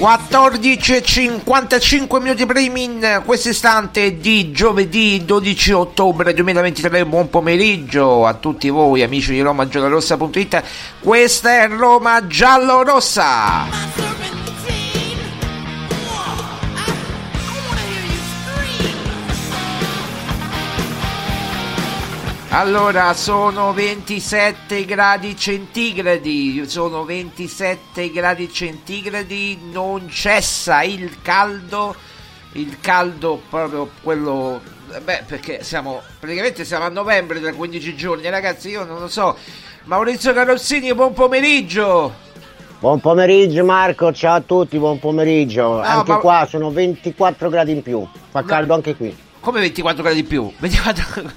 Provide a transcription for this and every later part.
14.55 minuti primi in questo istante di giovedì 12 ottobre 2023. Buon pomeriggio a tutti voi, amici di Roma Giallorossa.it. Questa è Roma Giallorossa. Allora, sono 27 gradi centigradi, sono 27 gradi centigradi, non cessa il caldo, il caldo proprio quello, beh perché siamo, praticamente siamo a novembre da 15 giorni, ragazzi io non lo so, Maurizio Carrozzini, buon pomeriggio! Buon pomeriggio Marco, ciao a tutti, buon pomeriggio. anche ma- qua sono 24 gradi in più, fa caldo anche qui. Come 24 gradi in più? 24...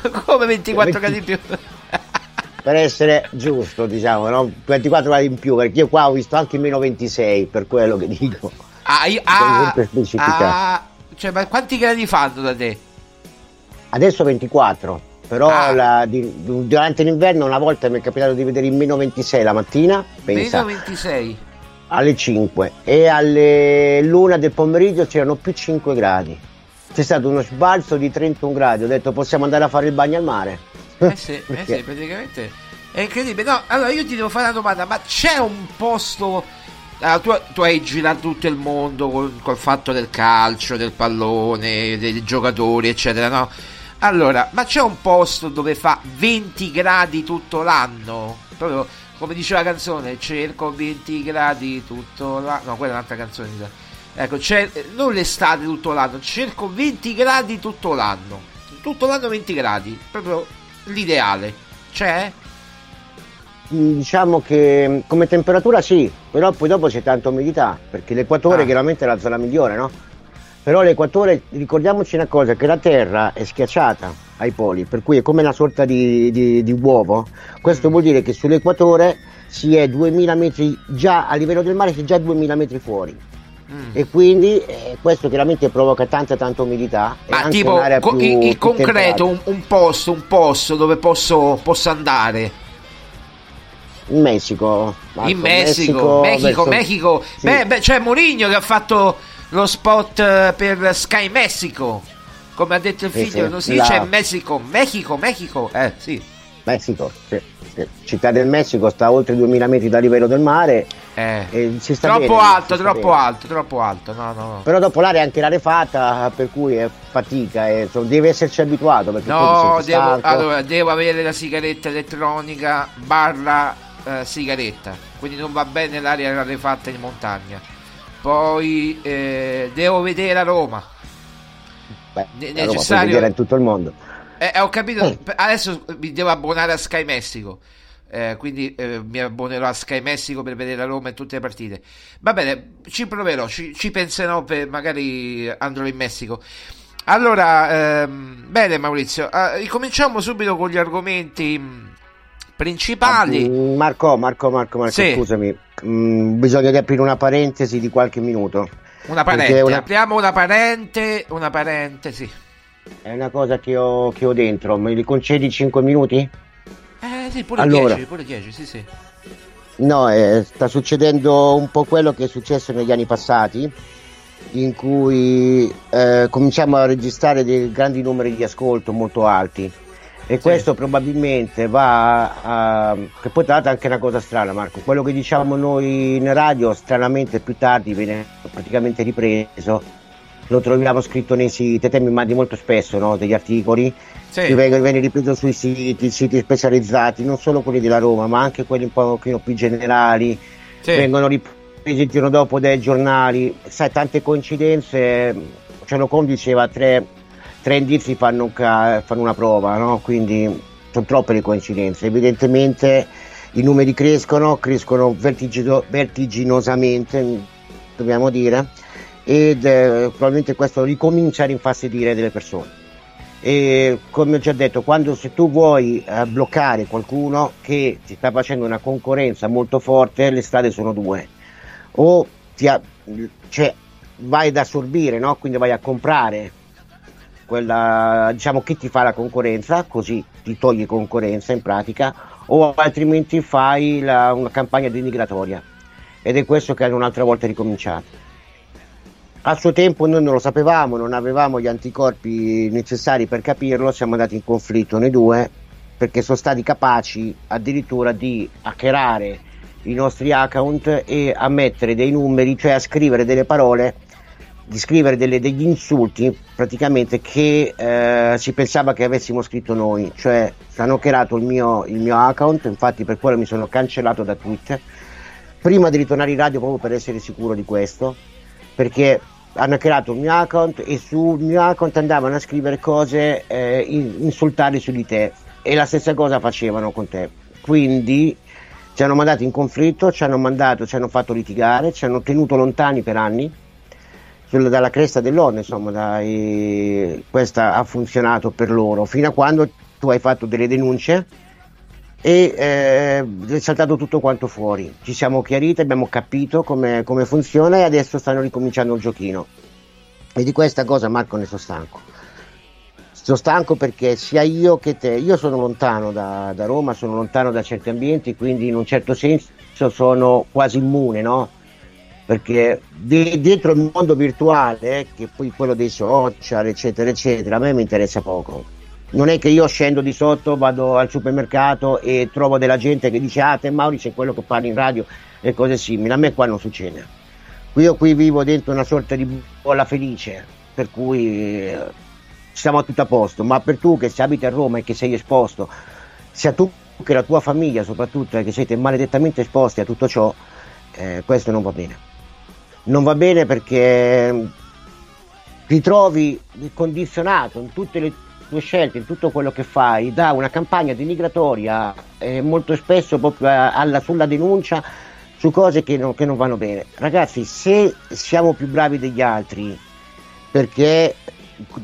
Come 24 gradi in più? Per essere giusto, diciamo, no? 24 gradi in più, perché io qua ho visto anche meno 26, per quello che dico. Ah, io- ah, ah, cioè, ma quanti gradi fanno da te? Adesso 24, però Ah. la- di- durante l'inverno una volta mi è capitato di vedere in meno 26 la mattina, pensa, Meno 26. alle 5 e alle l'una del pomeriggio c'erano più 5 gradi. C'è stato uno sbalzo di 31 gradi, ho detto possiamo andare a fare il bagno al mare. Eh sì, eh sì, praticamente è incredibile. No, allora io ti devo fare una domanda, ma c'è un posto... ah, tu, tu hai girato tutto il mondo col, col fatto del calcio, del pallone, dei giocatori, eccetera, no? Allora, ma c'è un posto dove fa 20 gradi tutto l'anno? Proprio come diceva la canzone, cerco 20 gradi tutto l'anno. No, quella è un'altra canzone. Ecco, c'è, non l'estate tutto l'anno, cerco 20 gradi tutto l'anno. Tutto l'anno 20 gradi, proprio l'ideale. C'è? Mm, Diciamo che mm, come temperatura sì, però poi dopo c'è tanta umidità, perché l'equatore Ah. chiaramente è la zona migliore, no? Però l'equatore, ricordiamoci una cosa, che la Terra è schiacciata ai poli, per cui è come una sorta di, di- di uovo. Questo vuol dire che sull'equatore si è 2000 metri già a livello del mare, si è già 2000 metri fuori. Mm. E quindi eh, questo chiaramente provoca tanta tanta umidità Ma anche tipo, co- più, in, in più concreto, un, un posto, un posto dove posso, posso andare? in Messico, Marco, in Messico, Messico, verso- Messico. sì. Beh, beh, c'è Mourinho che ha fatto lo spot eh, per Sky Messico. Come ha detto il figlio, sì, non si dice la- Messico, Mexico, Mexico. Eh, sì. Messico, sì, sì. Città del Messico sta a oltre 2000 metri dal livello del mare. Eh. Troppo bene, alto, troppo bene. alto, troppo alto. No, no, no. Però dopo l'area è anche rarefatta, per cui è fatica, e, insomma, deve esserci abituato No, devo, allora, devo avere la sigaretta elettronica barra eh, sigaretta, quindi non va bene l'aria rarefatta in montagna. Poi eh, devo vedere a Roma. Beh, ne- Roma necessario- vedere in tutto il mondo. Eh, ho capito, Eh. p- adesso mi devo abbonare a Sky Messico. eh, quindi eh, mi abbonerò a Sky Messico per vedere la Roma e tutte le partite. Va bene, ci proverò, ci, ci penserò per magari andrò in Messico. Allora, ehm, bene Maurizio, eh, ricominciamo subito con gli argomenti mh, principali. Mm, Marco, Marco, Marco, Marco, Sì. scusami, mm, bisogna di aprire una parentesi di qualche minuto. Una perché parente, è una- apriamo una parente, una parentesi. È una cosa che ho, che ho dentro, me li concedi 5 minuti? Eh sì, pure Allora. 10, pure 10, sì sì. No, eh, sta succedendo un po' quello che è successo negli anni passati, in cui eh, cominciamo a registrare dei grandi numeri di ascolto molto alti. E questo probabilmente va a. che poi tra l'altro è anche una cosa strana, Marco. Quello che diciamo noi in radio, stranamente più tardi viene praticamente ripreso. Lo troviamo scritto nei siti, te mi mandi molto spesso no? degli articoli Sì. che vengono, viene ripreso sui siti, siti specializzati, non solo quelli della Roma, ma anche quelli un pochino più generali, Sì. vengono ripresi il giorno dopo dai giornali, sai tante coincidenze, Cianocom diceva tre, tre indizi fanno, un ca- fanno una prova, no? quindi sono troppe le coincidenze, evidentemente i numeri crescono, crescono vertigino- vertiginosamente, dobbiamo dire, ed eh, probabilmente questo ricomincia a rinfastidire delle persone. E come ho già detto, quando se tu vuoi eh, bloccare qualcuno che ti sta facendo una concorrenza molto forte, le strade sono due. O ti ha- cioè, vai ad assorbire, no? quindi vai a comprare quella, diciamo, chi ti fa la concorrenza, così ti togli concorrenza in pratica, o altrimenti fai la- una campagna denigratoria. Ed è questo che hanno un'altra volta ricominciato. A suo tempo noi non lo sapevamo, non avevamo gli anticorpi necessari per capirlo, siamo andati in conflitto noi due perché sono stati capaci addirittura di hackerare i nostri account e a mettere dei numeri, cioè a scrivere delle parole, di scrivere delle- degli insulti praticamente che eh, si pensava che avessimo scritto noi, cioè hanno hackerato il mio, il mio account, infatti per quello mi sono cancellato da Twitter, prima di ritornare in radio proprio per essere sicuro di questo, perché hanno creato il mio account e sul mio account andavano a scrivere cose eh, in- insultari su di te e la stessa cosa facevano con te. Quindi ci hanno mandato in conflitto, ci hanno mandato, ci hanno fatto litigare, ci hanno tenuto lontani per anni. dalla cresta dell'onda, insomma, dai, questa ha funzionato per loro, fino a quando tu hai fatto delle denunce e eh, è saltato tutto quanto fuori. Ci siamo chiariti, abbiamo capito come, come funziona e adesso stanno ricominciando il giochino. E di questa cosa Marco ne sono stanco. Sono stanco perché sia io che te, io sono lontano da, da Roma, sono lontano da certi ambienti, quindi in un certo senso sono quasi immune, no? Perché di- dietro il mondo virtuale, che poi quello dei social, eccetera, eccetera, a me mi interessa poco. Non è che io scendo di sotto, vado al supermercato e trovo della gente che dice ah te Mauri c'è quello che parla in radio e cose simili, a me qua non succede. Io qui vivo dentro una sorta di bolla felice, per cui eh, siamo tutto a posto, ma per tu che abiti a Roma e che sei esposto, sia tu che la tua famiglia soprattutto, che siete maledettamente esposti a tutto ciò, eh, questo non va bene. Non va bene perché ti trovi condizionato in tutte le tue scelte, in tutto quello che fai, da una campagna denigratoria e molto spesso proprio a- alla- sulla denuncia su cose che non, che non vanno bene. Ragazzi, se siamo più bravi degli altri, perché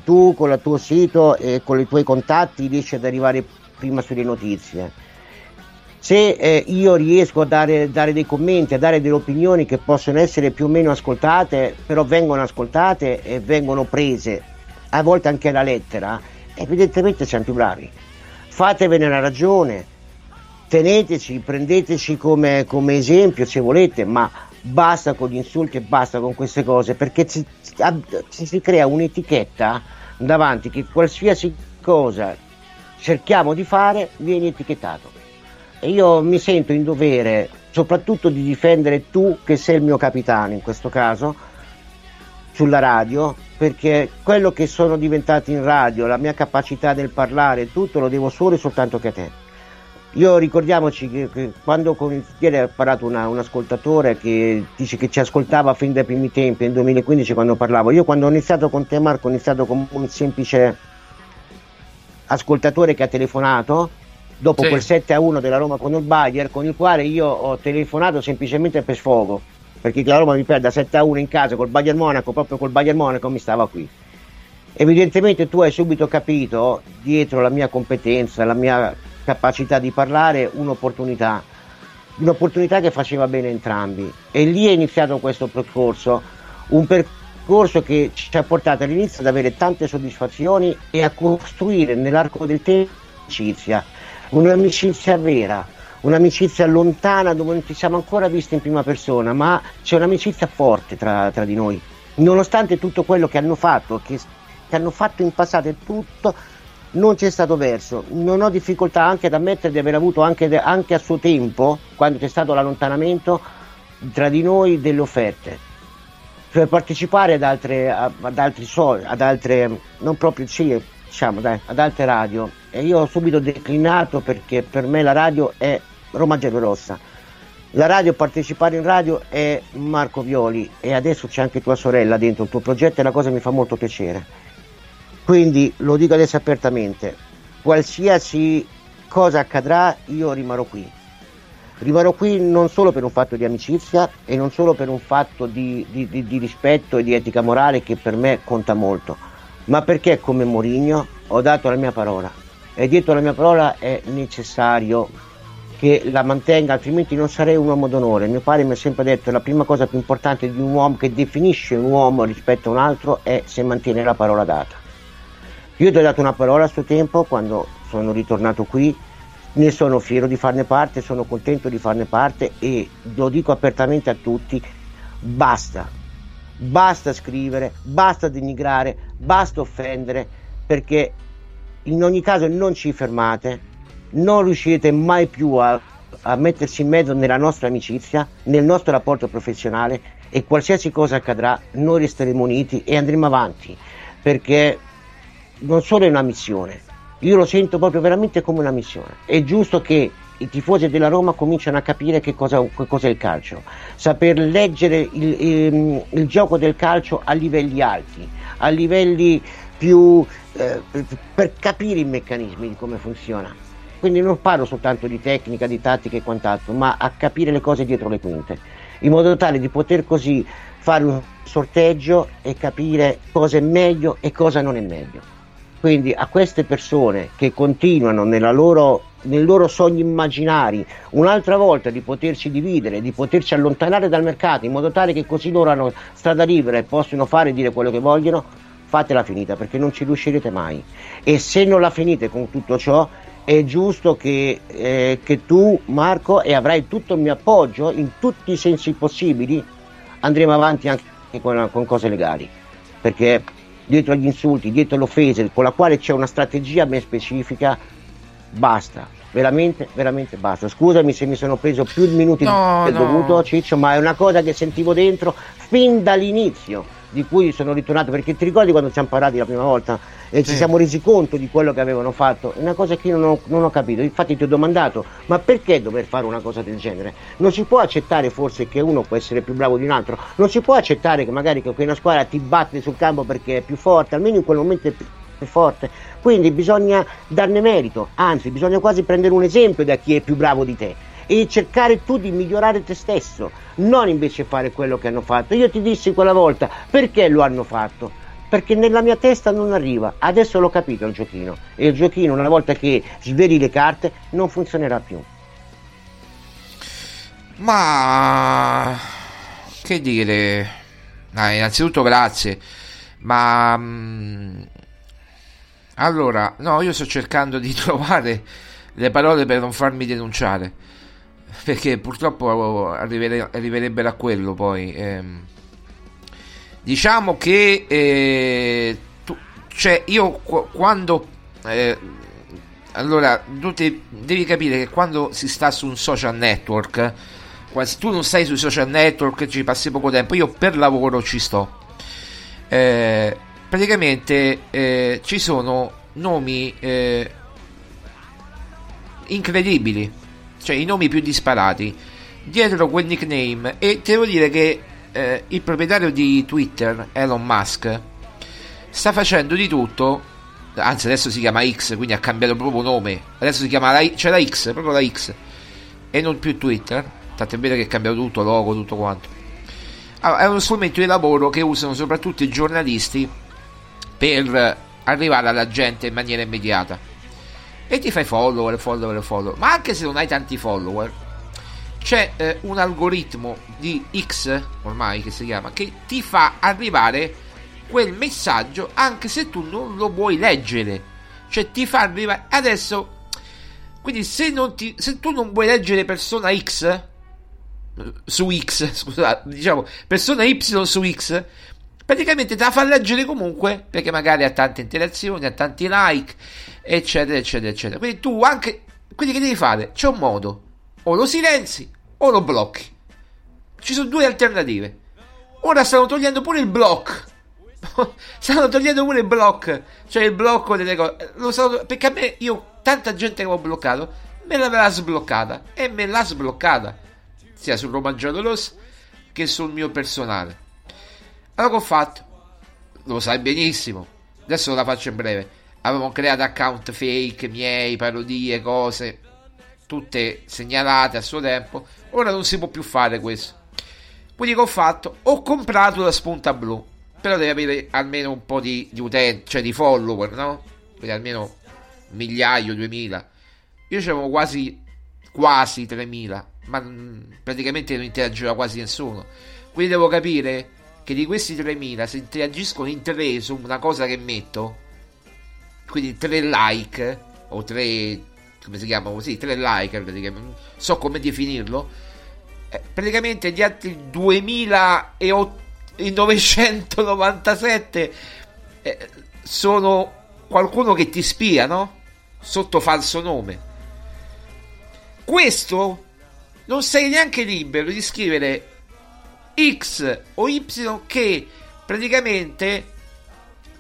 tu con il tuo sito e con i tuoi contatti riesci ad arrivare prima sulle notizie. Se eh, io riesco a dare, dare dei commenti, a dare delle opinioni che possono essere più o meno ascoltate, però vengono ascoltate e vengono prese, a volte anche alla lettera, evidentemente siamo più bravi. Fatevene la ragione, teneteci, prendeteci come, come esempio se volete, ma basta con gli insulti e basta con queste cose perché ci, ci si crea un'etichetta davanti che qualsiasi cosa cerchiamo di fare viene etichettato. E io mi sento in dovere soprattutto di difendere tu che sei il mio capitano in questo caso sulla radio perché quello che sono diventato in radio, la mia capacità nel parlare, tutto lo devo solo e soltanto che a te. Io ricordiamoci che, che quando con ieri ha parlato una- un ascoltatore che dice che ci ascoltava fin dai primi tempi, nel 2015 quando parlavo, io quando ho iniziato con te Marco ho iniziato come un semplice ascoltatore che ha telefonato dopo Sì. quel 7 a 1 della Roma con il Bayern con il quale io ho telefonato semplicemente per sfogo perché la Roma mi perde 7 a 1 in casa col Bayern Monaco proprio col Bayern Monaco mi stava qui. Evidentemente tu hai subito capito dietro la mia competenza la mia capacità di parlare un'opportunità un'opportunità che faceva bene entrambi. E lì è iniziato questo percorso un percorso che ci ha portato all'inizio ad avere tante soddisfazioni e a costruire nell'arco del tempo un'amicizia un'amicizia vera un'amicizia lontana dove non ci siamo ancora visti in prima persona ma c'è un'amicizia forte tra, tra di noi nonostante tutto quello che hanno fatto che, che hanno fatto in passato e tutto non c'è stato verso. Non ho difficoltà anche ad ammettere di aver avuto anche, anche a suo tempo, quando c'è stato l'allontanamento, tra di noi delle offerte. Cioè partecipare ad altre, ad altri so- ad altre, non proprio sì, diciamo dai, ad altre radio. E io ho subito declinato perché per me la radio è Roma Giallorossa. La radio, partecipare in radio è Marco Violi e adesso c'è anche tua sorella dentro il tuo progetto e la cosa mi fa molto piacere. Quindi lo dico adesso apertamente, qualsiasi cosa accadrà io rimarrò qui. Rimarrò qui non solo per un fatto di amicizia e non solo per un fatto di, di- di- di rispetto e di etica morale che per me conta molto, ma perché come Mourinho ho dato la mia parola e dietro la mia parola è necessario che la mantenga, altrimenti non sarei un uomo d'onore. Mio padre mi ha sempre detto che la prima cosa più importante di un uomo che definisce un uomo rispetto a un altro è se mantiene la parola data. Io ti ho dato una parola a suo tempo quando sono ritornato qui, ne sono fiero di farne parte, sono contento di farne parte e lo dico apertamente a tutti, basta, basta scrivere, basta denigrare, basta offendere, perché in ogni caso non ci fermate, non riuscirete mai più a, a mettersi in mezzo nella nostra amicizia, nel nostro rapporto professionale e qualsiasi cosa accadrà noi resteremo uniti e andremo avanti, perché non solo è una missione, io lo sento proprio veramente come una missione. È giusto che i tifosi della Roma cominciano a capire che cosa, che cos'è il calcio, saper leggere il, il- il gioco del calcio a livelli alti, a livelli più eh, per capire i meccanismi di come funziona. Quindi non parlo soltanto di tecnica, di tattica e quant'altro, ma a capire le cose dietro le quinte, in modo tale di poter così fare un sorteggio e capire cosa è meglio e cosa non è meglio. Quindi a queste persone che continuano loro, nei loro sogni immaginari un'altra volta di potersi dividere, di potersi allontanare dal mercato in modo tale che così loro hanno strada libera e possono fare e dire quello che vogliono, fatela finita perché non ci riuscirete mai. E se non la finite con tutto ciò, è giusto che, eh, che tu, Marco, e avrai tutto il mio appoggio in tutti i sensi possibili, andremo avanti anche con, con cose legali. Perché dietro agli insulti, dietro le offese, con la quale c'è una strategia ben specifica, basta. Veramente, veramente basta. Scusami se mi sono preso più minuti No, del no. dovuto, Ciccio, ma è una cosa che sentivo dentro fin dall'inizio, di cui sono ritornato, perché ti ricordi quando ci siamo parlati la prima volta e ci Sì. siamo resi conto di quello che avevano fatto? È una cosa che io non ho, non ho capito. Infatti ti ho domandato, ma perché dover fare una cosa del genere? Non si può accettare forse che uno può essere più bravo di un altro? Non si può accettare che magari che una squadra ti batte sul campo perché è più forte, almeno in quel momento è più più forte. Quindi bisogna darne merito, anzi bisogna quasi prendere un esempio da chi è più bravo di te e cercare tu di migliorare te stesso, non invece fare quello che hanno fatto. Io ti dissi quella volta perché lo hanno fatto. Perché nella mia testa non arriva, adesso l'ho capito il giochino e il giochino una volta che sveli le carte non funzionerà più. Ma che dire? Ah, innanzitutto grazie. Ma mm, allora, no, io sto cercando di trovare le parole per non farmi denunciare. Perché purtroppo arrivere- arriverebbero a quello poi. ehm. Diciamo che eh, tu- cioè io qu- quando eh, allora tu te- devi capire che quando si sta su un social network quasi tu non stai sui social network ci passi poco tempo io per lavoro ci sto Eh, praticamente eh, ci sono nomi eh, incredibili cioè i nomi più disparati dietro quel nickname e devo dire che eh, il proprietario di Twitter Elon Musk sta facendo di tutto anzi adesso si chiama X quindi ha cambiato proprio nome. Adesso si chiama la, c'è la X proprio la X e non più Twitter. Tanto è vero che è cambiato tutto logo tutto quanto. Allora, è uno strumento di lavoro che usano soprattutto i giornalisti per arrivare alla gente in maniera immediata e ti fai follower, follower, follower. Ma anche se non hai tanti follower c'è eh, un algoritmo di X ormai che si chiama che ti fa arrivare quel messaggio anche se tu non lo vuoi leggere. Cioè ti fa arrivare adesso quindi se, ti, se tu non vuoi leggere persona X eh, su X scusate diciamo persona Y su X praticamente te la fa leggere comunque perché magari ha tante interazioni ha tanti like eccetera eccetera eccetera. Quindi tu anche quindi che devi fare? C'è un modo. O lo silenzi o lo blocchi. Ci sono due alternative. Ora stanno togliendo pure il block. Stanno togliendo pure il block. Cioè il blocco delle cose stanno- perché a me io tanta gente che ho bloccato me l'aveva sbloccata. E me l'ha sbloccata. Sia sul Roma Giallorosso che sul mio personale allora che ho fatto? Lo sai benissimo. Adesso la faccio in breve. Avevamo creato account fake miei parodie cose tutte segnalate a suo tempo. Ora non si può più fare questo. Quindi che ho fatto? Ho comprato la spunta blu. Però devi avere almeno un po' di, di utenti cioè di follower no? Quindi almeno migliaio duemila. Io c'avevo quasi quasi 3000 ma mm, praticamente non interagiva quasi nessuno. Quindi devo capire che di questi 3000 se interagiscono in tre su una cosa che metto quindi 3 like o 3 come si chiama così 3 like non so come definirlo eh, praticamente gli altri 2997 eh, sono qualcuno che ti spia no? sotto falso nome questo non sei neanche libero di scrivere X o Y che praticamente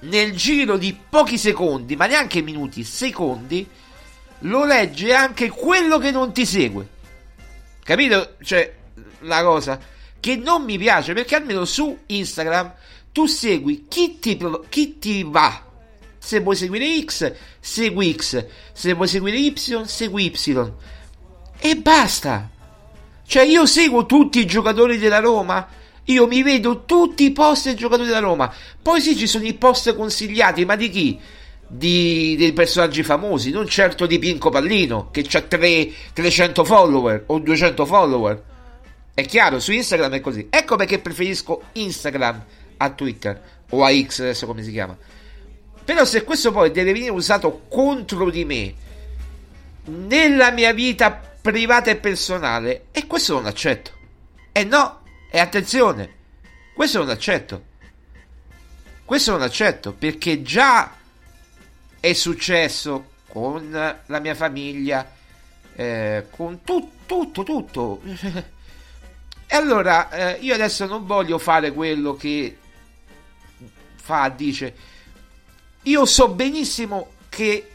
nel giro di pochi secondi, ma neanche minuti, secondi, lo legge anche quello che non ti segue. Capito? Cioè, la cosa che non mi piace perché almeno su Instagram tu segui chi ti, chi ti va. Se vuoi seguire X, segui X. Se vuoi seguire Y, segui Y. E basta. Cioè, io seguo tutti i giocatori della Roma Io mi vedo tutti i post dei giocatori della Roma. Poi sì, ci sono i post consigliati, ma di chi? Di, dei personaggi famosi, non certo di Pinco Pallino, che ha 300 follower o 200 follower. È chiaro, su Instagram è così. Ecco perché preferisco Instagram a Twitter o a X, adesso come si chiama. Però se questo poi deve venire usato contro di me nella mia vita privata e personale, e questo non accetto. E no, e attenzione, questo non accetto. Questo non accetto perché già è successo con la mia famiglia, eh, con tu- tutto, tutto. e allora eh, io adesso non voglio fare quello che fa, dice, io so benissimo che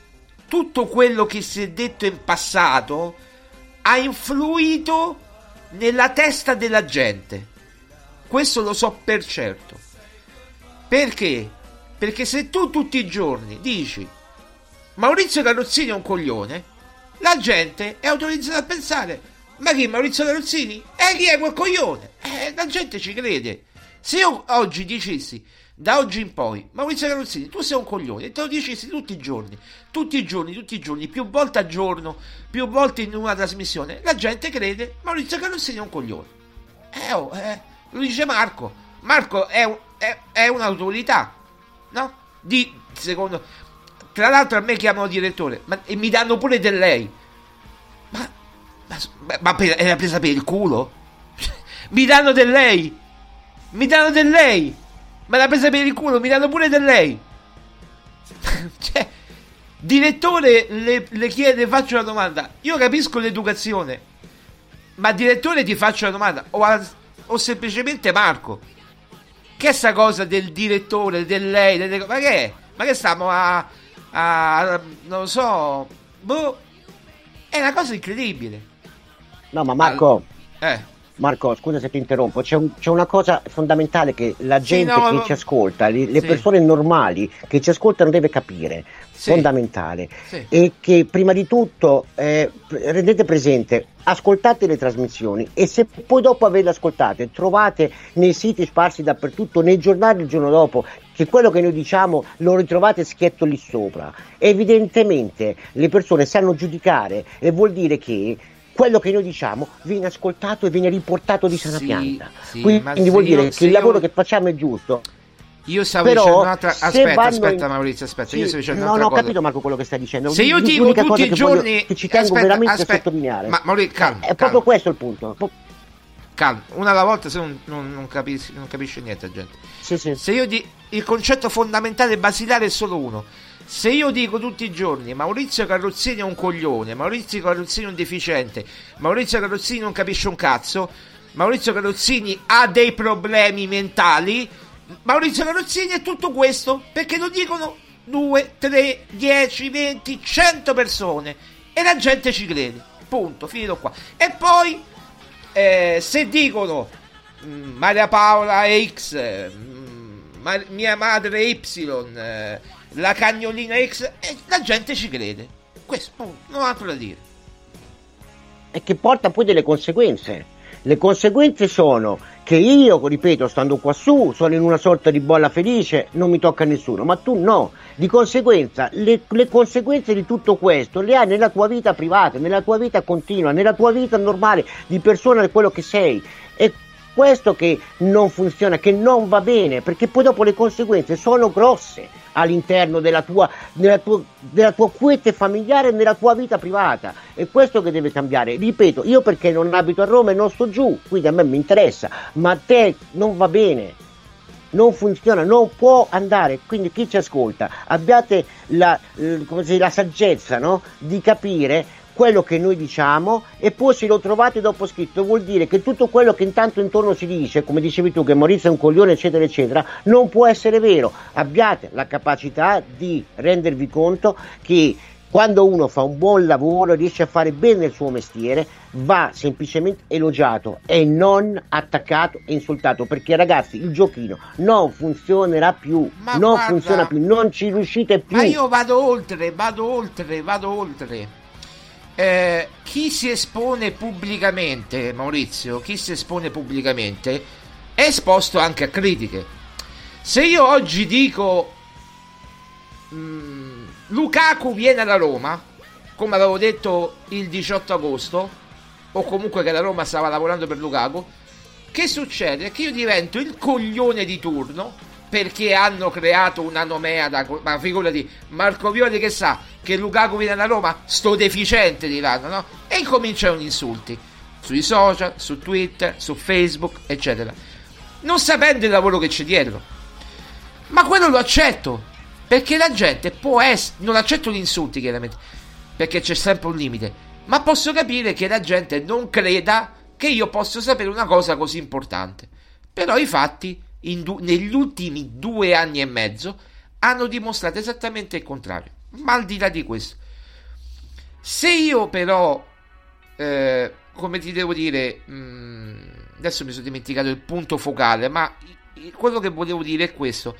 tutto quello che si è detto in passato ha influito nella testa della gente. Questo lo so per certo. Perché? Perché se tu tutti i giorni dici Maurizio Carrozzini è un coglione, la gente è autorizzata a pensare ma chi Maurizio Carrozzini? E chi è quel coglione? Eh, la gente ci crede. Se io oggi dicessi da oggi in poi, Maurizio Carrozzini, tu sei un coglione, e te lo dicessi tutti i giorni, tutti i giorni, tutti i giorni, più volte al giorno, più volte in una trasmissione, la gente crede Maurizio Carrozzini è un coglione. Eh, oh, eh, lo dice Marco. Marco è, è, è un'autorità, no? Di, secondo... Tra l'altro a me chiamano direttore, ma, e mi danno pure del lei. Ma, ma, ma per- è presa per il culo? mi danno del lei. Mi danno del lei. Me l'ha presa per il culo, mi danno pure del lei. cioè, direttore le, le chiede, faccio una domanda. Io capisco l'educazione, ma direttore ti faccio una domanda. O, a- o semplicemente Marco. Che è sta cosa del direttore, del lei, delle- ma che è? Ma che stiamo a, a- non lo so, boh. È una cosa incredibile. No, ma Marco, Eh. Marco, scusa se ti interrompo, c'è, un- c'è una cosa fondamentale che la gente no, che no. ci ascolta, le, le Sì. persone normali che ci ascoltano deve capire, Sì. fondamentale, Sì. e che prima di tutto eh, rendete presente, ascoltate le trasmissioni e se poi dopo averle ascoltate trovate nei siti sparsi dappertutto, nei giornali il giorno dopo, che quello che noi diciamo lo ritrovate schietto lì sopra, evidentemente le persone sanno giudicare e vuol dire che quello che noi diciamo viene ascoltato e viene riportato di sana Sì, pianta. sì, Quindi vuol dire io- che il io- lavoro che facciamo è giusto. Io stavo Però, dicendo un'altra. Aspetta, aspetta, in- Maurizio, aspetta. Sì, io stavo dicendo non un'altra ho cosa. capito Marco quello che stai dicendo. Se io dico tutti i che voglio- giorni. che ci tengo aspetta, veramente aspetta. a sottolineare. Ma Maurizio, calma. è calma, proprio questo il punto. Calma. Una alla volta, se non, non, non capisci, non capisce niente, gente. Sì, sì. Se io di, il concetto fondamentale basilare è solo uno. Se io dico tutti i giorni Maurizio Carrozzini è un coglione, Maurizio Carrozzini è un deficiente, Maurizio Carrozzini non capisce un cazzo, Maurizio Carrozzini ha dei problemi mentali, Maurizio Carrozzini è tutto questo perché lo dicono 2, 3, 10, 20, 100 persone e la gente ci crede. Punto, finito qua. E poi eh, se dicono mm, Maria Paola X, mm, ma- mia madre Y, eh, la cagnolina X, e la gente ci crede. Questo, punto, non ho altro da dire. e che porta poi delle conseguenze. Le conseguenze sono che io, ripeto, stando qua su, sono in una sorta di bolla felice, non mi tocca nessuno, ma tu no. Di conseguenza, le, le conseguenze di tutto questo le hai nella tua vita privata, nella tua vita continua, nella tua vita normale di persona di quello che sei. E questo che non funziona, che non va bene, perché poi dopo le conseguenze sono grosse all'interno della tua, della tua, della tua quiete familiare e nella tua vita privata. È questo che deve cambiare. Ripeto, io perché non abito a Roma e non sto giù, quindi a me mi interessa, ma a te non va bene. Non funziona, non può andare. Quindi chi ci ascolta, abbiate la, eh, la saggezza no? di capire quello che noi diciamo e poi se lo trovate dopo scritto vuol dire che tutto quello che intanto intorno si dice, come dicevi tu, che Maurizio è un coglione, eccetera, eccetera, non può essere vero. Abbiate la capacità di rendervi conto che quando uno fa un buon lavoro, riesce a fare bene il suo mestiere, va semplicemente elogiato e non attaccato e insultato. Perché ragazzi, il giochino non funzionerà più, Ma non guarda- funziona più, non ci riuscite più. Ma io vado oltre, vado oltre, vado oltre. Eh, chi si espone pubblicamente, Maurizio, chi si espone pubblicamente è esposto anche a critiche. Se io oggi dico mm, Lukaku viene alla Roma, come avevo detto il 18 agosto, o comunque che la Roma stava lavorando per Lukaku, che succede? Che io divento il coglione di turno perché hanno creato una nomea da ma figurati Marco Violi che sa che Lukaku viene alla Roma sto deficiente diranno no? e incominciano gli insulti sui social, su Twitter, su Facebook eccetera non sapendo il lavoro che c'è dietro ma quello lo accetto perché la gente può essere non accetto gli insulti chiaramente perché c'è sempre un limite ma posso capire che la gente non creda che io possa sapere una cosa così importante però i fatti du- negli ultimi due anni e mezzo hanno dimostrato esattamente il contrario. Ma al di là di questo, se io però, eh, come ti devo dire, mh, adesso mi sono dimenticato il punto focale, ma quello che volevo dire è questo.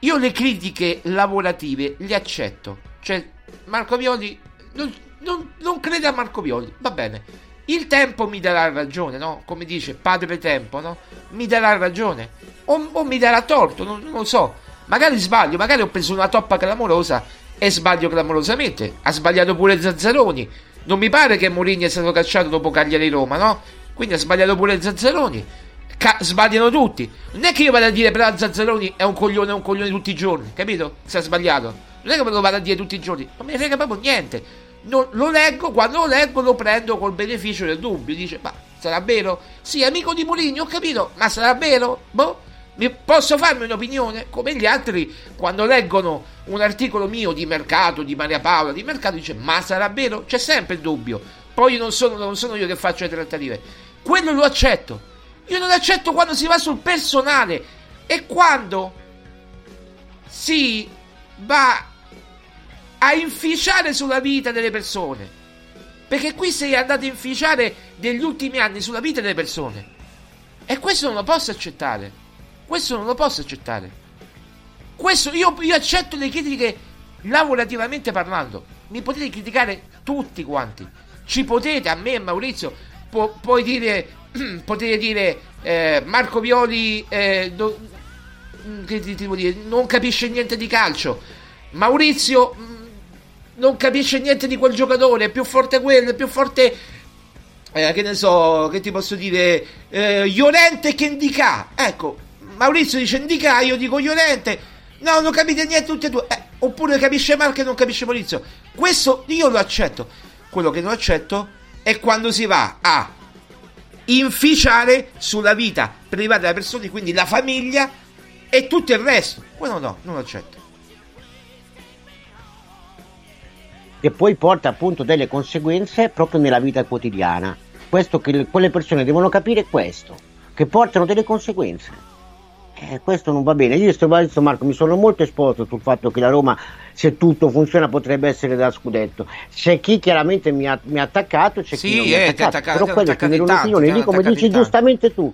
Io le critiche lavorative le accetto. Cioè, Marco Violi, non, non, non crede a Marco Violi, va bene. Il tempo mi darà ragione, no? Come dice padre tempo, no? Mi darà ragione. O, o mi darà torto, non, non lo so. Magari sbaglio, magari ho preso una toppa clamorosa e sbaglio clamorosamente. Ha sbagliato pure Zazzaroni. Non mi pare che Mourinho è stato cacciato dopo Cagliari Roma, no? Quindi ha sbagliato pure Zazzaroni. Ca- sbagliano tutti. Non è che io vado a dire però Zazzaroni è un coglione, è un coglione tutti i giorni, capito? Se ha sbagliato. Non è che me lo vado a dire tutti i giorni. Non ne frega proprio niente. Non- lo leggo, quando lo leggo lo prendo col beneficio del dubbio. Dice, ma sarà vero? Sì, amico di Mourinho, ho capito, ma sarà vero? Boh. Posso farmi un'opinione? Come gli altri, quando leggono un articolo mio di mercato, di Maria Paola, di mercato, dice, ma sarà vero? C'è sempre il dubbio. Poi non sono, non sono io che faccio le trattative. Quello lo accetto. Io non accetto quando si va sul personale e quando si va a inficiare sulla vita delle persone. Perché qui sei andato a inficiare negli ultimi anni sulla vita delle persone. E questo non lo posso accettare. Questo non lo posso accettare. Questo io, io accetto le critiche lavorativamente parlando. Mi potete criticare tutti quanti. Ci potete, a me e Maurizio, pu- puoi dire, potete dire eh, Marco Violi eh, do- mm, che ti devo dire, non capisce niente di calcio. Maurizio mm, non capisce niente di quel giocatore, è più forte quello, è più forte eh, che ne so, che ti posso dire, eh, Llorente che Indica. Ecco, Maurizio dice Indica, io dico Llorente. No, non capite niente tutti e due. Eh, oppure capisce Marco e non capisce Maurizio. Questo io lo accetto. Quello che non accetto è quando si va a inficiare sulla vita privata delle persone, quindi la famiglia e tutto il resto. Quello no, non lo accetto. che poi porta appunto delle conseguenze proprio nella vita quotidiana. Questo che le- quelle persone devono capire è questo, che portano delle conseguenze. Eh, questo non va bene. Io sto adesso, Marco, mi sono molto esposto sul fatto che la Roma, se tutto funziona, potrebbe essere da scudetto. C'è chi chiaramente mi ha, mi ha attaccato, c'è Sì, chi non mi ha eh, attaccato. attaccato- Però quello è un'opinione, lì come dici tanti. giustamente tu.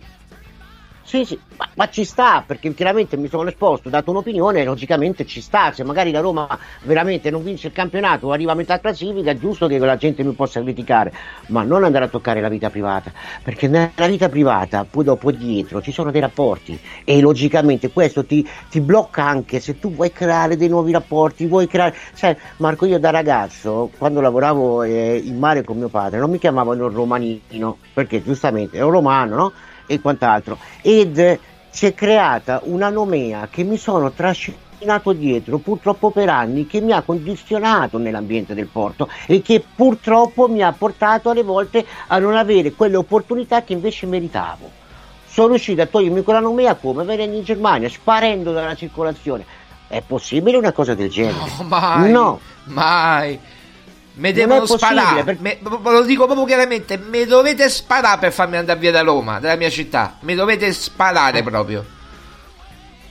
Sì, sì, ma, ma ci sta, perché chiaramente mi sono esposto, ho dato un'opinione, logicamente ci sta, se magari la Roma veramente non vince il campionato o arriva a metà classifica, è giusto che la gente mi possa criticare, ma non andare a toccare la vita privata, perché nella vita privata, poi dopo dietro, ci sono dei rapporti e logicamente questo ti, ti blocca anche se tu vuoi creare dei nuovi rapporti, vuoi creare... Sai, Marco, io da ragazzo, quando lavoravo eh, in mare con mio padre, non mi chiamavano romanino, perché giustamente ero romano, no? E quant'altro. Ed eh, si è creata una nomea che mi sono trascinato dietro purtroppo per anni, che mi ha condizionato nell'ambiente del porto e che purtroppo mi ha portato alle volte a non avere quelle opportunità che invece meritavo. Sono riuscito a togliermi quella nomea come venendo in Germania, sparendo dalla circolazione. È possibile una cosa del genere? No, mai. No. Mai. Me devono sparare. perché- Me- ve lo dico proprio chiaramente. Me dovete sparare per farmi andare via da Roma, dalla mia città. Me dovete sparare proprio.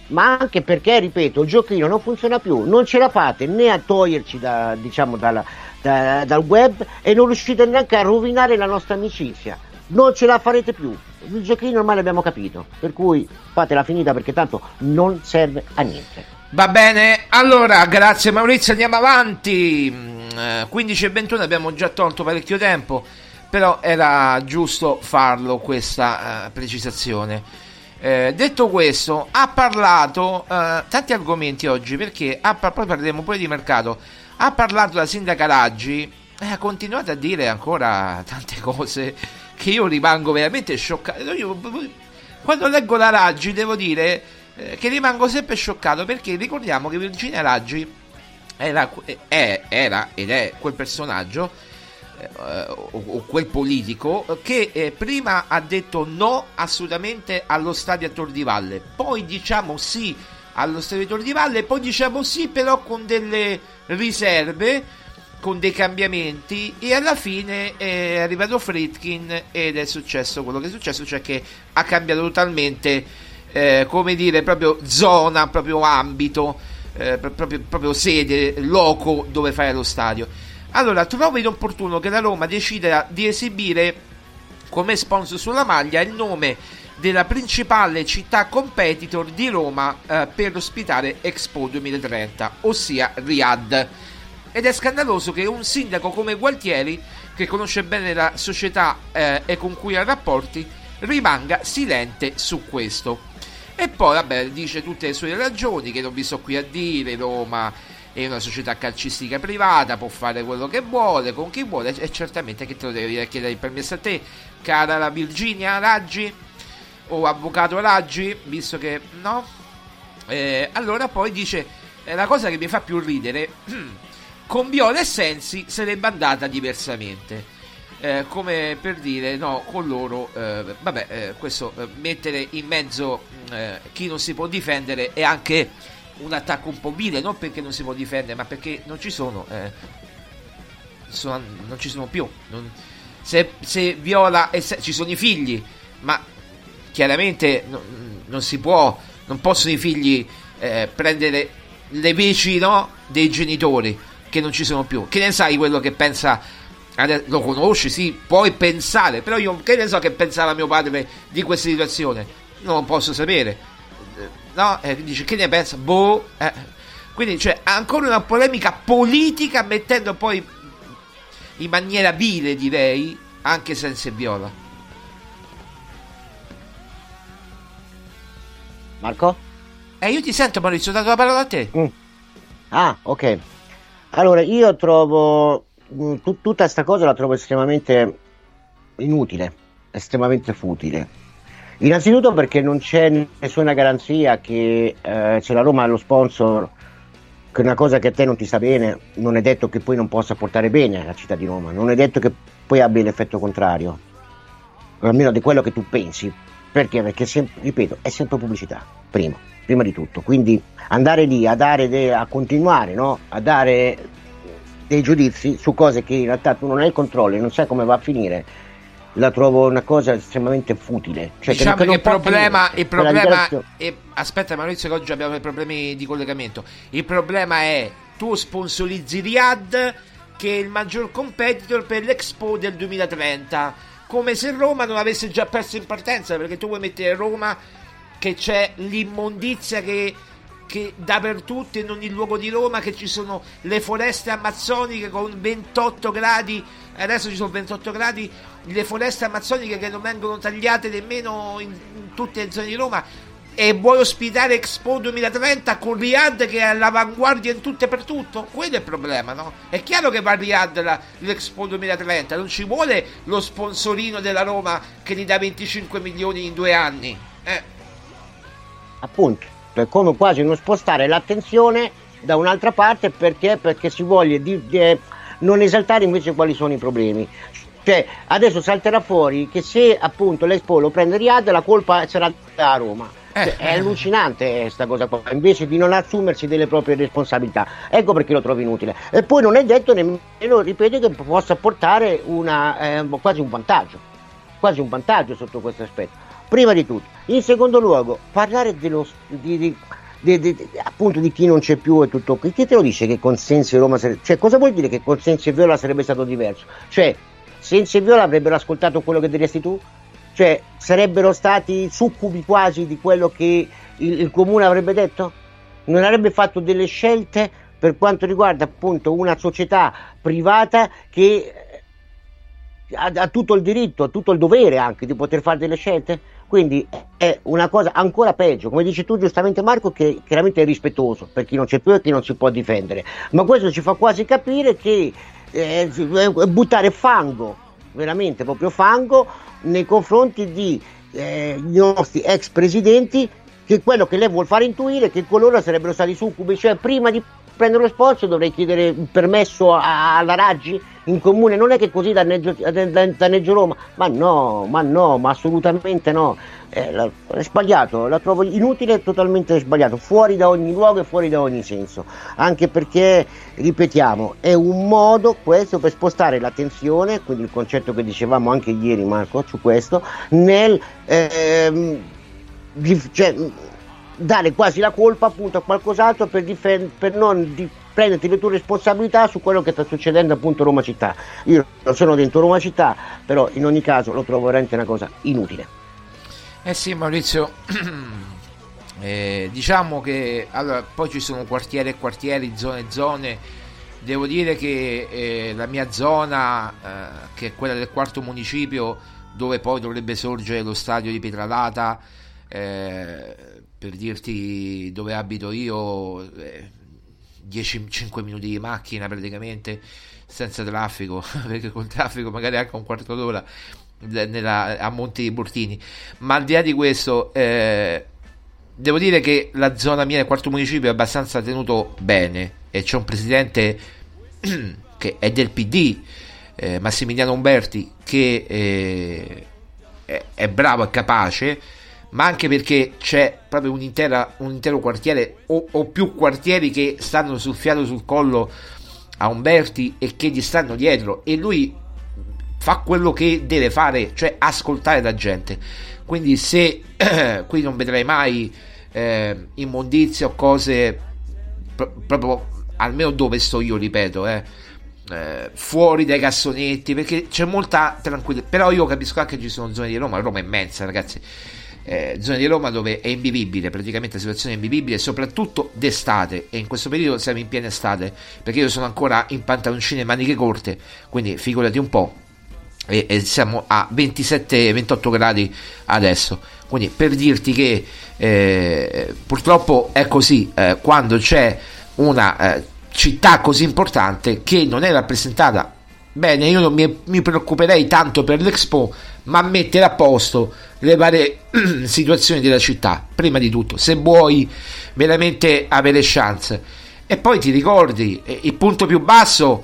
ma anche perché, ripeto, il giochino non funziona più, non ce la fate né a toglierci da- diciamo, dalla- da- dal web e non riuscite neanche a rovinare la nostra amicizia. Non ce la farete più. Il giochino ormai l'abbiamo capito, per cui fatela finita perché tanto non serve a niente. Va bene, allora grazie Maurizio, andiamo avanti. Mm, eh, 15 e 21 abbiamo già tolto parecchio tempo, però era giusto farlo questa eh, precisazione. Eh, detto questo, ha parlato eh, tanti argomenti oggi perché par- poi parleremo pure di mercato. Ha parlato la sindaca Raggi e ha continuato a dire ancora tante cose che io rimango veramente scioccato. Io, quando leggo la Raggi, devo dire eh, che rimango sempre scioccato perché ricordiamo che Virginia Raggi era, è, era ed è quel personaggio eh, o, o quel politico che eh, prima ha detto no assolutamente allo stadio a Tor di Valle, poi diciamo sì allo stadio di Tor di Valle, poi diciamo sì però con delle riserve, con dei cambiamenti e alla fine è arrivato Fritkin ed è successo quello che è successo, cioè che ha cambiato totalmente, eh, come dire, proprio zona, proprio ambito, eh, proprio, proprio sede, loco dove fare lo stadio. Allora, trovo inopportuno che la Roma decida di esibire come sponsor sulla maglia il nome della principale città competitor di Roma eh, per ospitare Expo 2030, ossia Riyadh. Ed è scandaloso che un sindaco come Gualtieri, che conosce bene la società eh, e con cui ha rapporti, rimanga silente su questo. E poi, vabbè, dice tutte le sue ragioni che non vi sto qui a dire, Roma è una società calcistica privata, può fare quello che vuole, con chi vuole, e certamente che te lo devi chiedere il permesso a te, cara la Virginia Raggi, o avvocato Raggi, visto che no? Eh, allora poi dice, eh, la cosa che mi fa più ridere, con Viola e Sensi sarebbe andata diversamente. Eh, come per dire no con loro eh, vabbè eh, questo eh, mettere in mezzo eh, chi non si può difendere è anche un attacco un po' vile, non perché non si può difendere, ma perché non ci sono, eh, sono non ci sono più. Non, se, se, Viola se, ci sono i figli, ma chiaramente no, non si può, non possono i figli prendere le veci no, dei genitori che non ci sono più. Che ne sai quello che pensa? Lo conosci, sì, puoi pensare, però io che ne so che pensava mio padre di questa situazione? Non posso sapere no? Eh, dice che ne pensa? Boh. Eh. Quindi c'è ancora una polemica politica mettendo poi in maniera vile, direi, anche senza viola. Marco? Eh, io ti sento Maurizio, ho dato la parola a te. Mm. Ah, ok. Allora, io trovo tut- tutta questa cosa la trovo estremamente inutile, estremamente futile. Innanzitutto perché non c'è nessuna garanzia che eh, se la Roma ha lo sponsor, che una cosa che a te non ti sta bene, non è detto che poi non possa portare bene alla città di Roma, non è detto che poi abbia l'effetto contrario, almeno di quello che tu pensi. Perché? Perché, sempre, ripeto, è sempre pubblicità, prima, prima di tutto. Quindi andare lì a, dare de- a continuare no? a dare dei giudizi su cose che in realtà tu non hai il controllo e non sai come va a finire la trovo una cosa estremamente futile. Cioè, diciamo che, che il problema, il problema è, aspetta Maurizio che oggi abbiamo dei problemi di collegamento. Il problema è tu sponsorizzi Riyadh che è il maggior competitor per l'Expo del 2030. Come se Roma non avesse già perso in partenza, perché tu vuoi mettere Roma che c'è l'immondizia che che dappertutto in ogni luogo di Roma che ci sono le foreste amazzoniche con 28 gradi adesso ci sono 28 gradi le foreste amazzoniche che non vengono tagliate nemmeno in, in tutte le zone di Roma e vuoi ospitare Expo 2030 con Riyadh che è all'avanguardia in tutto e per tutto? Quello è il problema, no? È chiaro che va a Riyadh la, l'Expo 2030, non ci vuole lo sponsorino della Roma che gli dà 25 milioni in due anni. Eh. Appunto è come quasi non spostare l'attenzione da un'altra parte perché, perché si voglia di, di, non esaltare invece quali sono i problemi. Cioè, adesso salterà fuori che se appunto l'Expo lo prende Riyadh la colpa sarà a Roma. Cioè, è allucinante questa cosa qua, invece di non assumersi delle proprie responsabilità. Ecco perché lo trovo inutile. E poi non è detto nemmeno, ripeto, che possa portare una, eh, quasi un vantaggio, quasi un vantaggio sotto questo aspetto prima di tutto. In secondo luogo, parlare dello, di, di, di, di, appunto di chi non c'è più e tutto qui. Chi te lo dice che con Sensi e Roma sarebbe... Cioè, cosa vuol dire che con Sensi e Viola sarebbe stato diverso? Cioè, Sensi e Viola avrebbero ascoltato quello che diresti tu? Cioè, sarebbero stati succubi quasi di quello che il, il comune avrebbe detto? Non avrebbe fatto delle scelte per quanto riguarda appunto una società privata che ha, ha tutto il diritto, ha tutto il dovere anche di poter fare delle scelte? Quindi è una cosa ancora peggio, come dici tu giustamente Marco, che chiaramente è rispettoso per chi non c'è più e chi non si può difendere, ma questo ci fa quasi capire che eh, buttare fango, veramente proprio fango, nei confronti di eh, nostri ex presidenti, che quello che lei vuol fare intuire è che coloro sarebbero stati succubi, cioè prima di prendere lo sponsor dovrei chiedere il permesso a- alla Raggi in comune, non è che così danneggio, dan- danneggio Roma, ma no, ma no, ma assolutamente no, Eh, è sbagliato, la trovo inutile e totalmente sbagliato, fuori da ogni luogo e fuori da ogni senso, anche perché, ripetiamo, è un modo questo per spostare l'attenzione, quindi il concetto che dicevamo anche ieri Marco su questo, nel... ehm, cioè, dare quasi la colpa appunto a qualcos'altro per, difen- per non di- prenderti le tue responsabilità su quello che sta succedendo appunto a Roma città. Io non sono dentro Roma città, però in ogni caso lo trovo veramente una cosa inutile. Eh sì, Maurizio. Eh, diciamo che allora, poi ci sono quartieri e quartieri, zone e zone. Devo dire che eh, la mia zona, eh, che è quella del quarto municipio, dove poi dovrebbe sorgere lo stadio di Pietralata, eh, per dirti dove abito io, eh, 10-5 minuti di macchina praticamente, senza traffico, perché col traffico magari anche un quarto d'ora nella- a Monte dei Burtini. Ma al di là di questo, eh, devo dire che la zona mia del quarto municipio è abbastanza tenuto bene e c'è un presidente che è del PD, eh, Massimiliano Umberti, che eh, è, è bravo e capace, ma anche perché c'è proprio un'intera, un intero quartiere o, o più quartieri che stanno sul fiato sul collo a Umberti e che gli stanno dietro e lui fa quello che deve fare, cioè ascoltare la gente. Quindi se qui non vedrai mai eh, immondizie o cose pro- proprio almeno dove sto io, ripeto, eh, eh, fuori dai cassonetti, perché c'è molta tranquillità. Però io capisco anche che ci sono zone di Roma, Roma è immensa, ragazzi. Eh, zone di Roma dove è invivibile, praticamente la situazione è invivibile, soprattutto d'estate. E in questo periodo siamo in piena estate, perché io sono ancora in pantaloncini e maniche corte, quindi figurati un po' e, e siamo a 27-28 gradi adesso. Quindi per dirti che eh, purtroppo è così, eh, quando c'è una eh, città così importante che non è rappresentata bene, io non mi, mi preoccuperei tanto per l'Expo, ma mettere a posto le varie situazioni della città, prima di tutto, se vuoi veramente avere chance. E poi ti ricordi, il punto più basso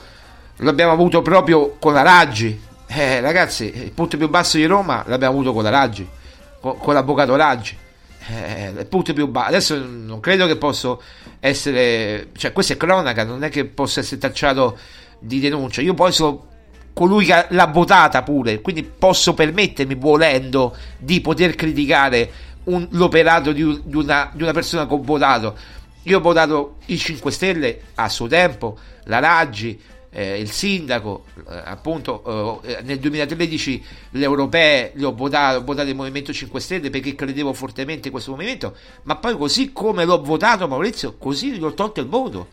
l'abbiamo avuto proprio con la Raggi. Eh, ragazzi, il punto più basso di Roma l'abbiamo avuto con la Raggi, con, con l'avvocato Raggi. Eh, il punto più basso. Adesso non credo che posso essere, cioè, questa è cronaca, non è che possa essere tacciato di denuncia. Io poi sono colui che l'ha votata pure, quindi posso permettermi, volendo, di poter criticare un- l'operato di, di una, di una persona che ho votato. Io ho votato i 5 Stelle a suo tempo, la Raggi, eh, il sindaco, eh, appunto eh, nel 2013 le europee le ho votate, ho votato il Movimento 5 Stelle perché credevo fortemente in questo movimento, ma poi così come l'ho votato Maurizio, così gli ho tolto il voto.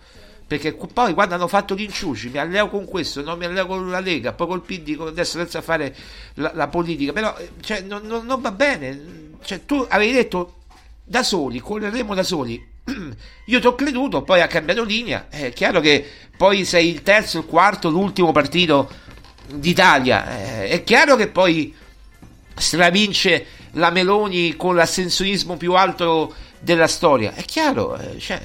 Perché poi quando hanno fatto gli inciuci mi alleo con questo, non mi alleo con la Lega, poi col PD, adesso senza fare la, la politica, però eh, cioè, non, non- non va bene. Cioè, tu avevi detto da soli, correremo da soli. Io ti ho creduto, poi ha cambiato linea. È chiaro che poi sei il terzo, il quarto, l'ultimo partito d'Italia. Eh, È chiaro che poi stravince la Meloni con l'assensionismo più alto della storia. È chiaro, eh, cioè,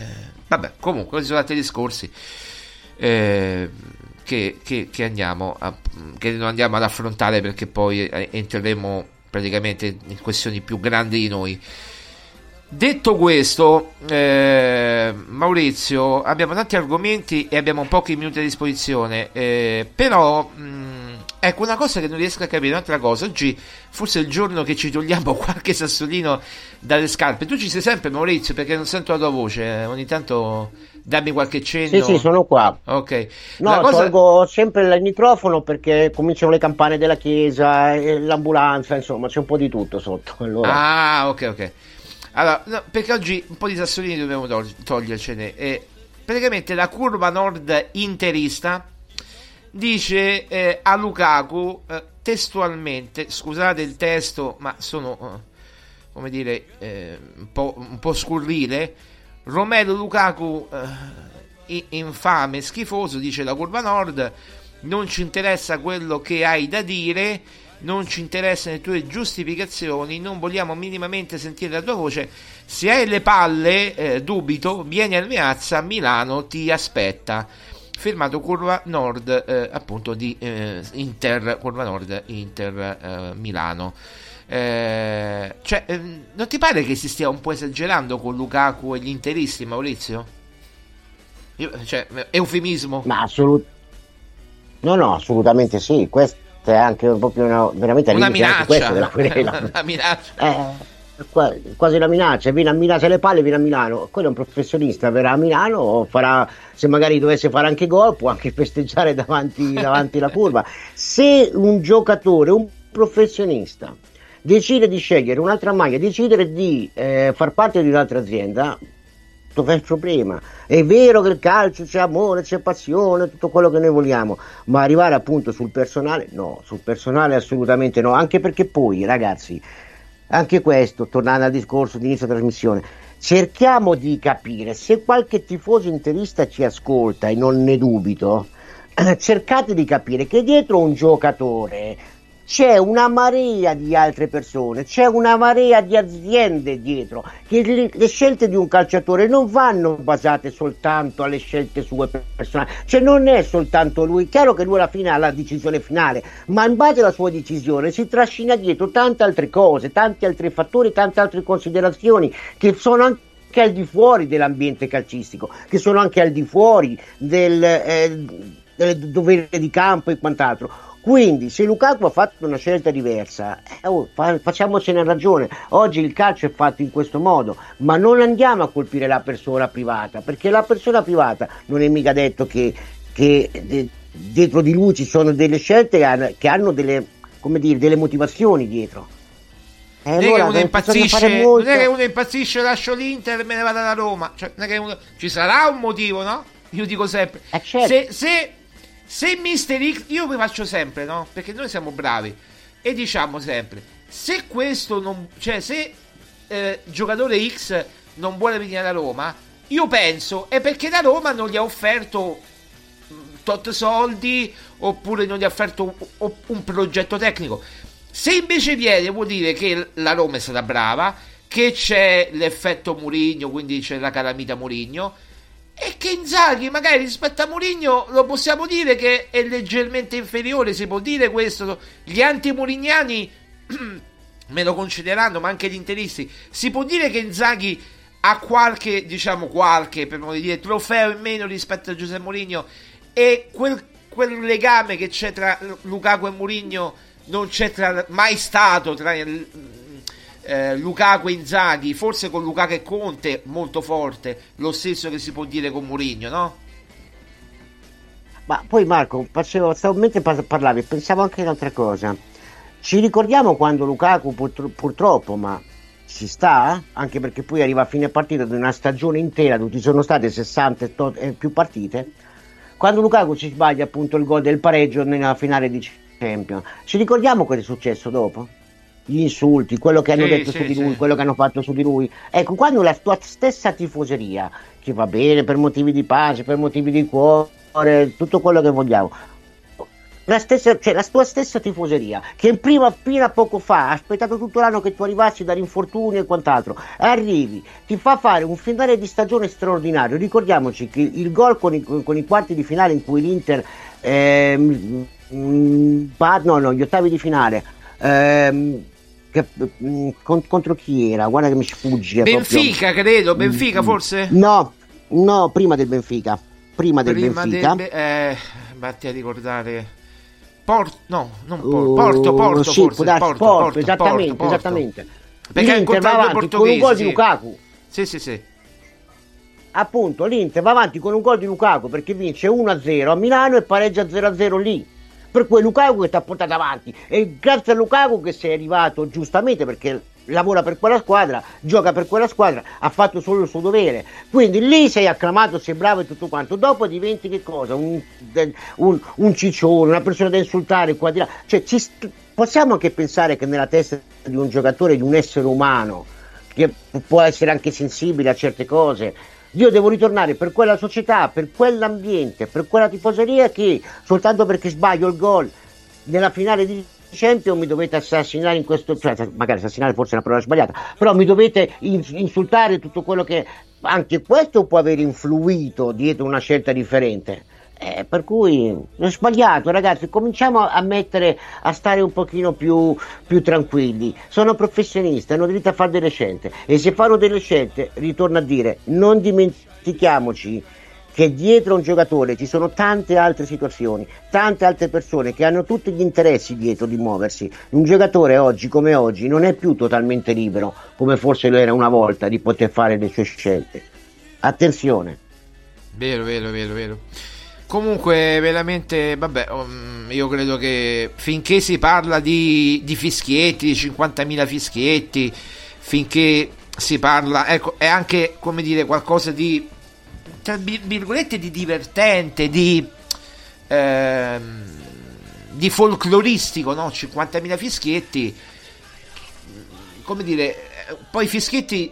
vabbè, comunque, questi sono altri discorsi eh, che, che- che andiamo a- che non andiamo ad affrontare perché poi eh, entreremo praticamente in questioni più grandi di noi. Detto questo, eh, Maurizio, abbiamo tanti argomenti e abbiamo pochi minuti a disposizione, eh, però mh, ecco una cosa che non riesco a capire, un'altra cosa, oggi forse è il giorno che ci togliamo qualche sassolino dalle scarpe, tu ci sei sempre Maurizio perché non sento la tua voce, eh, ogni tanto dammi qualche cenno. Sì, sì, sono qua. Ok, No, cosa- tolgo sempre il microfono perché cominciano le campane della chiesa, e l'ambulanza, insomma, c'è un po' di tutto sotto. Allora, Ah, ok, ok. Allora, no, perché oggi un po' di sassolini dobbiamo tol- togliercene. E praticamente la curva nord interista dice eh, a Lukaku eh, testualmente, scusate il testo, ma sono come dire, eh, un, po', un po' scurrile. Romelu Lukaku, eh, infame, schifoso, dice la curva nord, non ci interessa quello che hai da dire, non ci interessano le tue giustificazioni, non vogliamo minimamente sentire la tua voce. Se hai le palle, eh, dubito, vieni al Meazza, Milano ti aspetta. Firmato Curva Nord, eh, appunto di eh, Inter, Curva Nord, Inter eh, Milano. Eh, cioè, ehm, non ti pare che si stia un po' esagerando con Lukaku e gli interisti, Maurizio? Io- cioè, eufemismo. Ma assolut- No, no, assolutamente sì. Questa è anche proprio una, veramente Una questa della minaccia. querela. Una minaccia. Eh, quasi una minaccia, viene a Milano, se le palle viene a Milano, quello è un professionista, verrà a Milano, farà, se magari dovesse fare anche gol, può anche festeggiare davanti, davanti la curva. Se un giocatore, un professionista, decide di scegliere un'altra maglia, decidere di eh, far parte di un'altra azienda, dov'è il problema? È vero che il calcio c'è amore, c'è passione, tutto quello che noi vogliamo, ma arrivare appunto sul personale, no, sul personale assolutamente no, anche perché poi ragazzi, anche questo, tornando al discorso di inizio trasmissione, cerchiamo di capire se qualche tifoso interista ci ascolta e non ne dubito, cercate di capire che dietro un giocatore c'è una marea di altre persone, c'è una marea di aziende dietro, che le, scelte di un calciatore non vanno basate soltanto alle scelte sue personali, cioè non è soltanto lui, chiaro che lui alla fine ha la decisione finale, ma in base alla sua decisione si trascina dietro tante altre cose, tanti altri fattori, tante altre considerazioni che sono anche anche al di fuori dell'ambiente calcistico, che sono anche al di fuori del, eh, del dovere di campo e quant'altro. Quindi, se Lukaku ha fatto una scelta diversa, eh, oh, fa- facciamocene ragione. Oggi il calcio è fatto in questo modo, ma non andiamo a colpire la persona privata, perché la persona privata non è mica detto che, che de- dietro di lui ci sono delle scelte che hanno, che hanno delle, come dire, delle motivazioni dietro. E non è che allora uno bisogna impazzisce, fare non molto- è che uno impazzisce, lascio l'Inter e me ne vado alla Roma. Cioè, non è uno- ci sarà un motivo, no? Io dico sempre. certo. Se, se, se Mister X, io vi faccio sempre, no? Perché noi siamo bravi. E diciamo sempre, se questo non. cioè, se eh, giocatore X non vuole venire alla Roma, io penso è perché la Roma non gli ha offerto mh, tot soldi oppure non gli ha offerto un- un progetto tecnico. Se invece viene, vuol dire che la Roma è stata brava, che c'è l'effetto Murigno, quindi c'è la calamita Murigno, e che Inzaghi magari rispetto a Murigno lo possiamo dire che è leggermente inferiore, si può dire questo. Gli anti-murignani me lo concederanno, ma anche gli interisti. Si può dire che Inzaghi ha qualche, diciamo qualche, per modo di dire, trofeo in meno rispetto a Giuseppe Mourinho e quel, quel legame che c'è tra Lukaku e Mourinho non c'è tra, mai stato tra eh, Lukaku e Inzaghi, forse con Lukaku e Conte molto forte, lo stesso che si può dire con Mourinho, no? Ma poi Marco, facevo, stavo, mentre par- parlavi, pensavo anche a un'altra cosa. Ci ricordiamo quando Lukaku purtro- purtroppo, ma ci sta, anche perché poi arriva a fine partita di una stagione intera dove ci sono state 60 e to- e più partite, quando Lukaku ci sbaglia appunto il gol del pareggio nella finale di Champions. Ci ricordiamo cosa è successo dopo? Gli insulti, quello che hanno Sì, detto sì, su di sì. lui, quello che hanno fatto su di lui. Ecco, quando la tua stessa tifoseria, che va bene per motivi di pace, per motivi di cuore, tutto quello che vogliamo, la, stessa, cioè la tua stessa tifoseria che prima fino a poco fa ha aspettato tutto l'anno che tu arrivassi dall'infortunio e quant'altro arrivi, ti fa fare un finale di stagione straordinario ricordiamoci che il gol con i, con i quarti di finale in cui l'Inter ehm, mm, va- no no gli ottavi di finale ehm, che- mm, con- contro chi era? guarda che mi sfugge proprio. Benfica, credo, Benfica Mm, forse? no no prima del Benfica prima del Prima Benfica del eh, vatti a ricordare Porto, no, non Porto, Oh, Porto, Porto, sì, forse, Porto, Porto, Porto, esattamente, Porto, esattamente. Perché L'Inter va avanti con un gol di. Lukaku. Sì, sì, sì. Appunto, l'Inter va avanti con un gol di Lukaku perché vince 1-0 a Milano e pareggia 0-0 lì. Per è Lukaku che ti ha portato avanti. E grazie a Lukaku che sei arrivato giustamente perché lavora per quella squadra, gioca per quella squadra, ha fatto solo il suo dovere. Quindi lì sei acclamato, sei bravo e tutto quanto. Dopo diventi che cosa? Un, un- un ciccione, una persona da insultare qua di là. Cioè, ci st- possiamo anche pensare che nella testa di un giocatore, di un essere umano, che può essere anche sensibile a certe cose, io devo ritornare per quella società, per quell'ambiente, per quella tifoseria che soltanto perché sbaglio il gol nella finale di Champions mi dovete assassinare in questo, cioè magari assassinare forse è una parola sbagliata, però mi dovete in- insultare tutto quello che anche questo può aver influito dietro una scelta differente. Eh, per cui è sbagliato, ragazzi. Cominciamo a mettere a stare un pochino più, più tranquilli. Sono professionisti, hanno diritto a fare delle scelte. E se fanno delle scelte, ritorno a dire, non dimentichiamoci che dietro a un giocatore ci sono tante altre situazioni, tante altre persone che hanno tutti gli interessi dietro di muoversi. Un giocatore oggi come oggi non è più totalmente libero, come forse lo era una volta, di poter fare le sue scelte. Attenzione. Vero, vero, vero, vero. Comunque, veramente, vabbè, um, io credo che finché si parla di, di fischietti, di 50.000 fischietti, finché si parla, ecco, è anche, come dire, qualcosa di, tra vir- virgolette, di divertente, di, ehm, di folcloristico, no? 50.000 fischietti, come dire, eh, poi fischietti,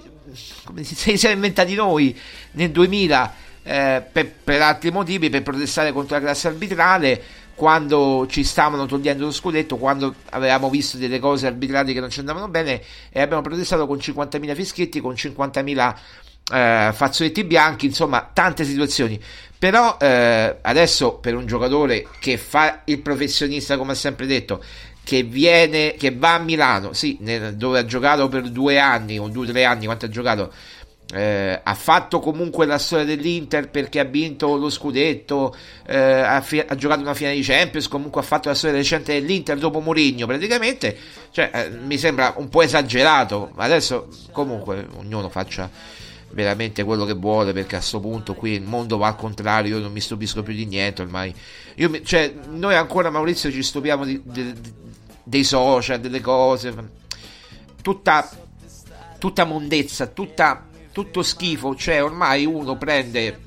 come si siamo inventati noi nel 2000 eh, per, per altri motivi, per protestare contro la classe arbitrale, quando ci stavano togliendo lo scudetto, quando avevamo visto delle cose arbitrali che non ci andavano bene e abbiamo protestato con 50.000 fischietti, con 50.000 eh, fazzoletti bianchi, insomma tante situazioni. Però eh, adesso per un giocatore che fa il professionista, come ha sempre detto, che viene, che va a Milano, sì, nel- dove ha giocato per due anni o due o tre anni, quanto ha giocato, eh, ha fatto comunque la storia dell'Inter perché ha vinto lo scudetto, eh, ha, fi- ha giocato una finale di Champions, comunque ha fatto la storia recente dell'Inter dopo Mourinho praticamente, cioè eh, mi sembra un po' esagerato, ma adesso comunque ognuno faccia veramente quello che vuole perché a questo punto qui il mondo va al contrario, io non mi stupisco più di niente ormai. Mi- cioè, noi ancora Maurizio ci stupiamo di- di- dei social, delle cose, tutta, tutta mondezza, tutta, tutto schifo, cioè ormai uno prende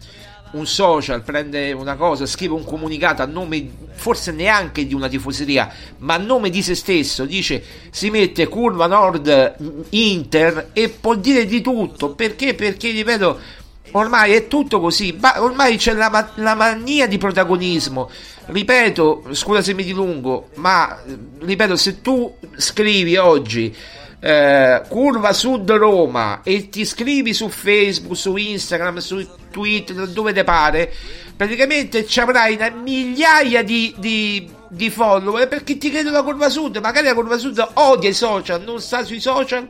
un social, prende una cosa, scrive un comunicato a nome forse neanche di una tifoseria, ma a nome di se stesso, dice si mette curva nord Inter e può dire di tutto, perché? Perché ripeto ormai è tutto così, ma ormai c'è la, la mania di protagonismo. Ripeto, scusa se mi dilungo, ma ripeto, se tu scrivi oggi eh, curva sud Roma e ti scrivi su Facebook, su Instagram, su Twitter, dove te pare, praticamente ci avrai migliaia di, di, di follower perché ti credo la curva sud. Magari la curva sud odia i social, non sta sui social.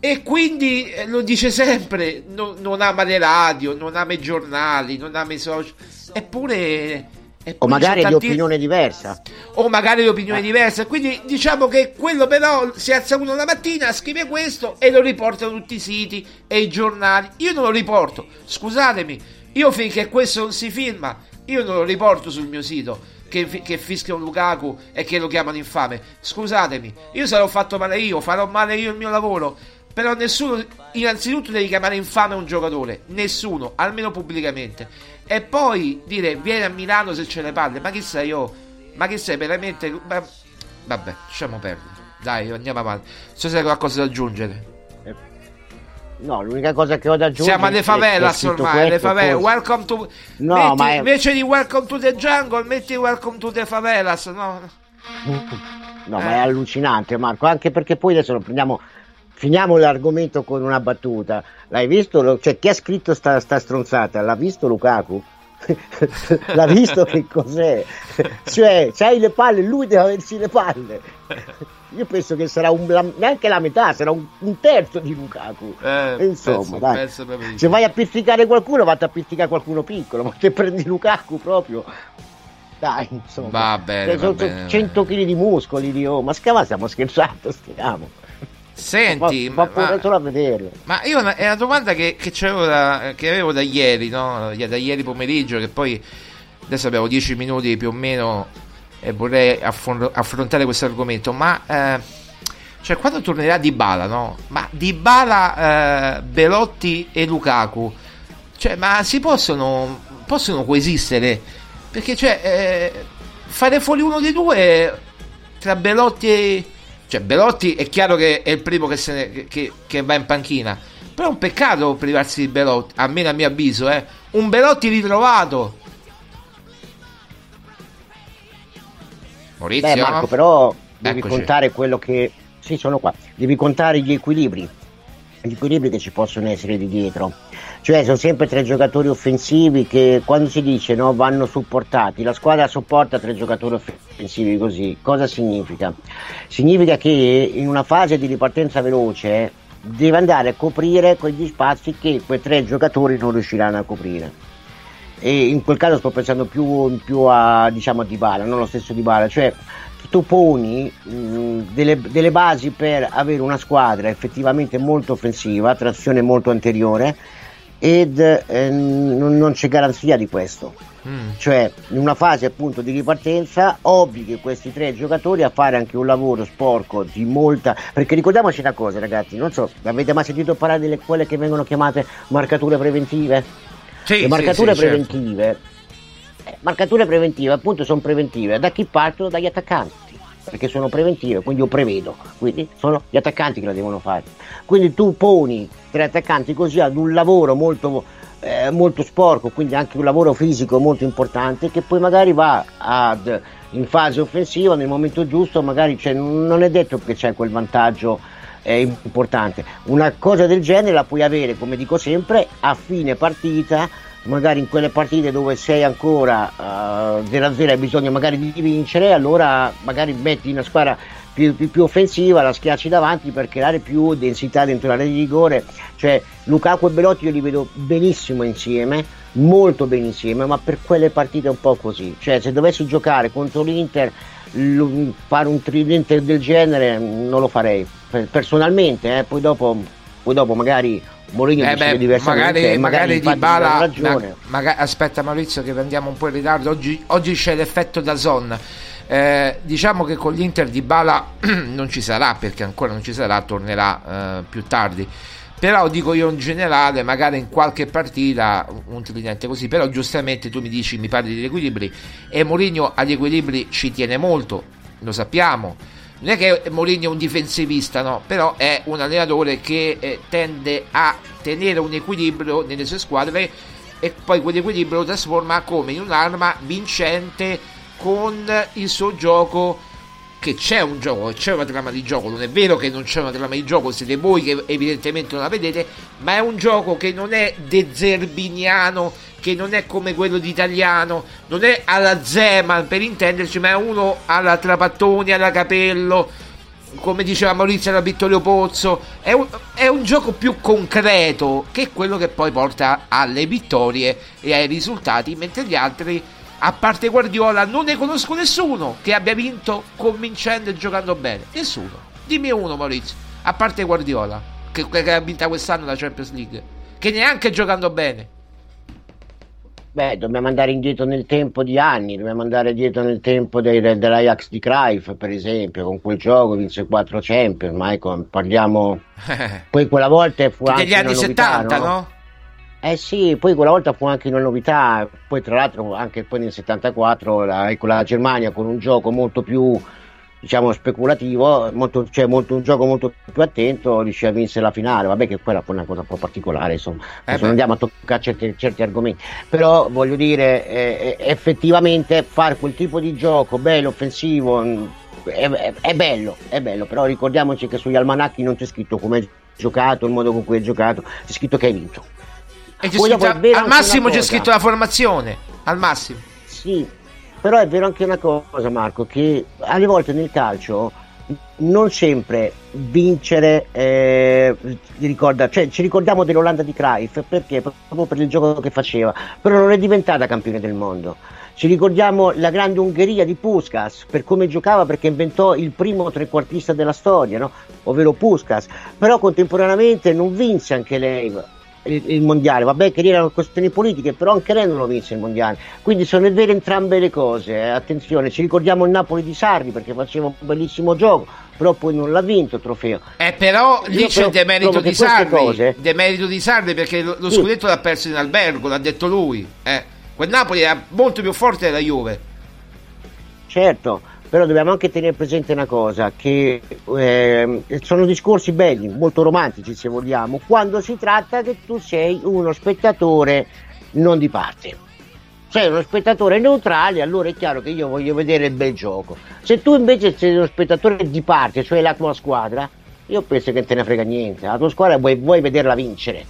E quindi eh, lo dice sempre: non, non ama le radio, non ama i giornali, non ama i social. Eppure. O magari c'è di tanti- opinione diversa. o magari di opinioni diverse. Quindi diciamo che quello però si alza uno la mattina, scrive questo e lo riportano tutti i siti e i giornali. Io non lo riporto, scusatemi, io finché questo non si firma, io non lo riporto sul mio sito. Che, che fischiano Lukaku e che lo chiamano infame. Scusatemi, io sarò fatto male io, farò male io il mio lavoro. Però nessuno, innanzitutto, deve chiamare infame un giocatore. Nessuno, almeno pubblicamente. E poi dire vieni a Milano se ce le palle. Ma chi sei io? Ma che sei veramente. ma- Vabbè, lasciamo perdere. Dai, andiamo avanti. So se hai qualcosa da aggiungere. No, l'unica cosa che ho da aggiungere Siamo alle favelas ormai, alle questo, favelas. Welcome to. No, metti- ma è- Invece di welcome to the jungle, metti welcome to the favelas. No? No, Eh. ma è allucinante, Marco, anche perché poi adesso lo prendiamo. Finiamo l'argomento con una battuta. L'hai visto? Cioè, chi ha scritto sta, sta stronzata? L'ha visto Lukaku? L'ha visto che cos'è? Cioè, c'hai le palle, lui deve aversi le palle. Io penso che sarà un, la- neanche la metà, sarà un, un terzo di Lukaku. Eh, Insomma, penso- dai. penso se vai a pizzicare qualcuno, vatti a pizzicare qualcuno piccolo, ma se prendi Lukaku proprio. Dai, insomma. Va bene, sono va bene, va 100 kg di muscoli di oh, ma scava stiamo scherzando, stiamo. Senti, ma, ma, ma, ma- io una- è una domanda che, che, da, che avevo da ieri, no? Da ieri pomeriggio, che poi adesso abbiamo 10 minuti più o meno e vorrei affron- affrontare questo argomento. Ma eh, cioè, quando tornerà Dybala, no? Ma Dybala, eh, Belotti e Lukaku, cioè, ma si possono, possono coesistere? Perché, cioè, eh, fare fuori uno dei due tra Belotti e... Cioè, Belotti è chiaro che è il primo che, se ne- che- che va in panchina. Però è un peccato privarsi di Belotti, almeno a mio avviso, eh. Un Belotti ritrovato. Maurizio? Beh, Marco, però devi Eccoci. contare quello che. Sì, sono qua. Devi contare gli equilibri. Gli equilibri che ci possono essere di dietro. Cioè, sono sempre tre giocatori offensivi che quando si dice no, vanno supportati, la squadra sopporta tre giocatori offensivi così. Cosa significa? Significa che in una fase di ripartenza veloce deve andare a coprire quegli spazi che quei tre giocatori non riusciranno a coprire e in quel caso sto pensando più, più a diciamo a Dybala, non lo stesso Dybala, cioè tu poni mh, delle, delle basi per avere una squadra effettivamente molto offensiva, trazione molto anteriore ed eh, non, non c'è garanzia di questo. Mm. Cioè, in una fase appunto di ripartenza, obblighi questi tre giocatori a fare anche un lavoro sporco di molta. Perché ricordiamoci una cosa, ragazzi, non so, avete mai sentito parlare delle quelle che vengono chiamate marcature preventive? Sì, Le sì, marcature sì, certo. preventive, eh, marcature preventive appunto sono preventive, da chi partono? Dagli attaccanti, perché sono preventive, quindi io prevedo, quindi sono gli attaccanti che la devono fare. Quindi tu poni tre attaccanti così ad un lavoro molto, eh, molto sporco, quindi anche un lavoro fisico molto importante che poi magari va ad, in fase offensiva nel momento giusto, magari c'è, non è detto che c'è quel vantaggio è importante. Una cosa del genere la puoi avere, come dico sempre, a fine partita, magari in quelle partite dove sei ancora eh, 0-0 e hai bisogno magari di vincere, allora magari metti una squadra più, più- più offensiva, la schiacci davanti per creare più densità dentro l'area di rigore. Cioè Lukaku e Belotti io li vedo benissimo insieme, molto bene insieme, ma per quelle partite un po' così. Cioè se dovessi giocare contro l'Inter fare un tridente del genere non lo farei Per- personalmente eh, poi dopo poi dopo magari Mourinho Eh beh, diversamente magari, e magari infatti di Bala ha ragione. aspetta Maurizio che andiamo un po' in ritardo. Oggi, oggi c'è l'effetto da zone Eh, diciamo che con l'Inter di Bala non ci sarà perché ancora non ci sarà tornerà eh, più tardi. Però dico io in generale magari in qualche partita un tridente così però giustamente tu mi dici mi parli degli equilibri e Mourinho agli equilibri ci tiene molto lo sappiamo non è che Mourinho è un difensivista, no, però è un allenatore che eh, tende a tenere un equilibrio nelle sue squadre e poi quell'equilibrio lo trasforma come in un'arma vincente con il suo gioco che c'è un gioco, c'è una trama di gioco, non è vero che non c'è una trama di gioco, siete voi che evidentemente non la vedete, ma è un gioco che non è dezerbiniano, che non è come quello di italiano, non è alla Zeman per intenderci, ma è uno alla Trapattoni, alla Capello, come diceva Maurizio alla Vittorio Pozzo, è un, è un gioco più concreto che quello che poi porta alle vittorie e ai risultati, mentre gli altri, a parte Guardiola, non ne conosco nessuno che abbia vinto convincendo e giocando bene. Nessuno. Dimmi uno, Maurizio, a parte Guardiola, che, che ha vinto quest'anno la Champions League, che neanche giocando bene. Beh, dobbiamo andare indietro nel tempo di anni, dobbiamo andare indietro nel tempo dei, dell'Ajax di Cruyff, per esempio, con quel gioco vinse 4 Champions, ma ecco, parliamo... Poi quella volta fu anche Degli anni novità, 70, no? Eh sì, poi quella volta fu anche una novità, poi tra l'altro anche poi nel 74 la, ecco, la Germania con un gioco molto più diciamo speculativo, molto, cioè molto, un gioco molto più attento, riuscì a vincere la finale, vabbè che quella fu una cosa un po' particolare, insomma, Eh non andiamo a toccare certi, certi argomenti, però voglio dire, eh, eh, effettivamente fare quel tipo di gioco bello, offensivo, mh, è, è- è bello, è bello, però ricordiamoci che sugli almanacchi non c'è scritto come hai giocato, il modo con cui hai giocato, c'è scritto che hai vinto. E c'è Poi scritto- al massimo c'è scritto la formazione, al massimo. Sì, però è vero anche una cosa, Marco, che alle volte nel calcio non sempre vincere eh, ricorda, cioè ci ricordiamo dell'Olanda di Cruyff perché proprio per il gioco che faceva, però non è diventata campione del mondo. Ci ricordiamo la grande Ungheria di Puskas per come giocava perché inventò il primo trequartista della storia, no? ovvero Puskas, però contemporaneamente non vinse anche lei il, il mondiale, vabbè che lì erano questioni politiche, però anche lei non lo vinse il mondiale, quindi sono vere entrambe le cose, eh. attenzione, ci ricordiamo il Napoli di Sarri perché faceva un bellissimo gioco, però poi non l'ha vinto il trofeo. Eh, però lì Io c'è però il demerito di Sarri. cose- Demerito di Sarri perché lo, lo Sì. scudetto l'ha perso in albergo, l'ha detto lui. Eh. Quel Napoli era molto più forte della Juve. Certo, però dobbiamo anche tenere presente una cosa, che ehm, sono discorsi belli, molto romantici se vogliamo, quando si tratta che tu sei uno spettatore non di parte. Sei uno spettatore neutrale, allora è chiaro che io voglio vedere il bel gioco. Se tu invece sei uno spettatore di parte, cioè la tua squadra, io penso che te ne frega niente. La tua squadra vuoi, vuoi vederla vincere.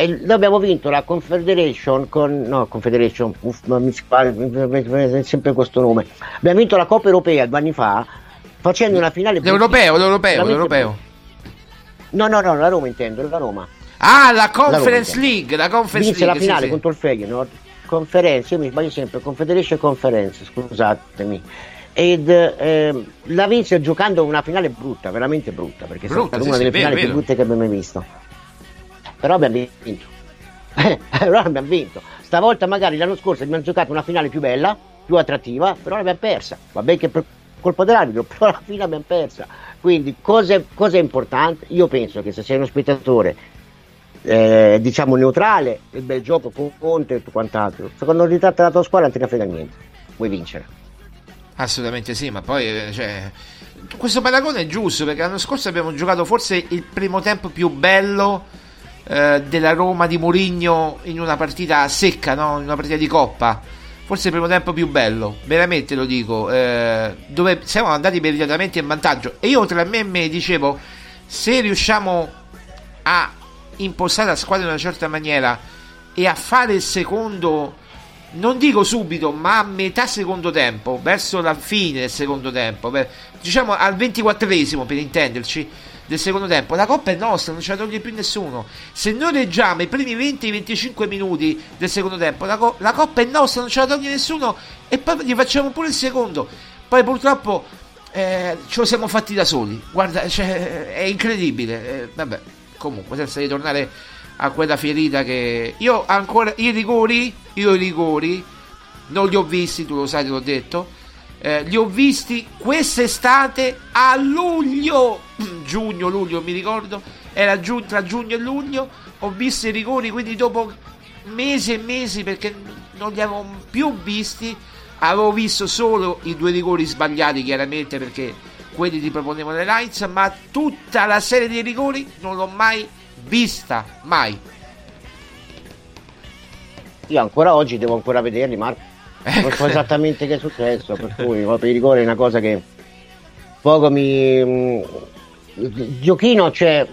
E noi abbiamo vinto la Confederation con. No, Confederation, uff, mi mi- sempre questo nome. Abbiamo vinto la Coppa Europea due anni fa facendo una finale. L'europeo, l'europeo, l'europeo. No, no, no, la Roma intendo, la Roma. Ah, la Conference Roma, League, la Conference Vinse la League, finale sì, sì. contro il Feyenoord. Conferenza, io mi sbaglio sempre, Confederation Conference, scusatemi. Ed ehm, la vinse giocando una finale brutta, veramente brutta, perché è Brutta, stata sì, una sì, delle vero, finali più vero. brutte che abbiamo mai visto. Però abbiamo vinto. però abbiamo vinto. Stavolta magari l'anno scorso abbiamo giocato una finale più bella, più attrattiva, però l'abbiamo persa. Va bene che per colpa dell'arbitro, però alla fine abbiamo persa. Quindi cosa, cosa è importante? Io penso che se sei uno spettatore eh, diciamo neutrale, il bel gioco con Conte e quant'altro, secondo me ritratta la tua squadra non te ne frega niente. Vuoi vincere. Assolutamente sì, ma poi eh, cioè, questo paragone è giusto perché l'anno scorso abbiamo giocato forse il primo tempo più bello eh, della Roma di Mourinho in una partita secca, no? in una partita di coppa. Forse il primo tempo più bello, veramente lo dico, eh, dove siamo andati immediatamente in vantaggio. E io tra me e me dicevo, se riusciamo a impostare la squadra in una certa maniera e a fare il secondo non dico subito, ma a metà secondo tempo, verso la fine del secondo tempo, per- diciamo al 24esimo per intenderci, del secondo tempo, la coppa è nostra, non ce la toglie più nessuno. Se noi reggiamo i primi 20-25 minuti del secondo tempo, la, co- la coppa è nostra, non ce la toglie nessuno e poi gli facciamo pure il secondo. Poi purtroppo eh, ce lo siamo fatti da soli. Guarda, cioè, è incredibile. Eh, vabbè, comunque, senza ritornare a quella ferita che io ancora i rigori, io i rigori non li ho visti, tu lo sai, te l'ho detto. eh, li ho visti quest'estate a luglio, giugno, luglio, mi ricordo, era giù, tra giugno e luglio. Ho visto i rigori, quindi dopo mesi e mesi perché non li avevo più visti. Avevo visto solo i due rigori sbagliati, chiaramente perché quelli ti proponevano le Lions, ma tutta la serie di rigori non l'ho mai vista, mai. Io ancora oggi devo ancora vederli, Marco. Non so esattamente che è successo, per cui proprio i rigori è una cosa che poco mi. Giochino, cioè.